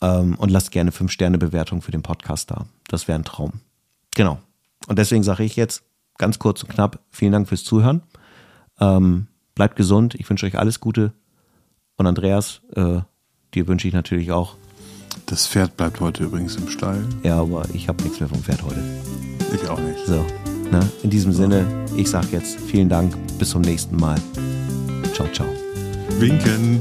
Ähm, und lasst gerne 5-Sterne-Bewertung für den Podcast da. Das wäre ein Traum. Genau. Und deswegen sage ich jetzt ganz kurz und knapp, vielen Dank fürs Zuhören. Ähm, bleibt gesund. Ich wünsche euch alles Gute. Und Andreas, äh, dir wünsche ich natürlich auch. Das Pferd bleibt heute übrigens im Stall. Ja, aber ich habe nichts mehr vom Pferd heute. Ich auch nicht. So, ne? in diesem Sinne, ich sage jetzt vielen Dank. Bis zum nächsten Mal. Ciao, ciao. Winken.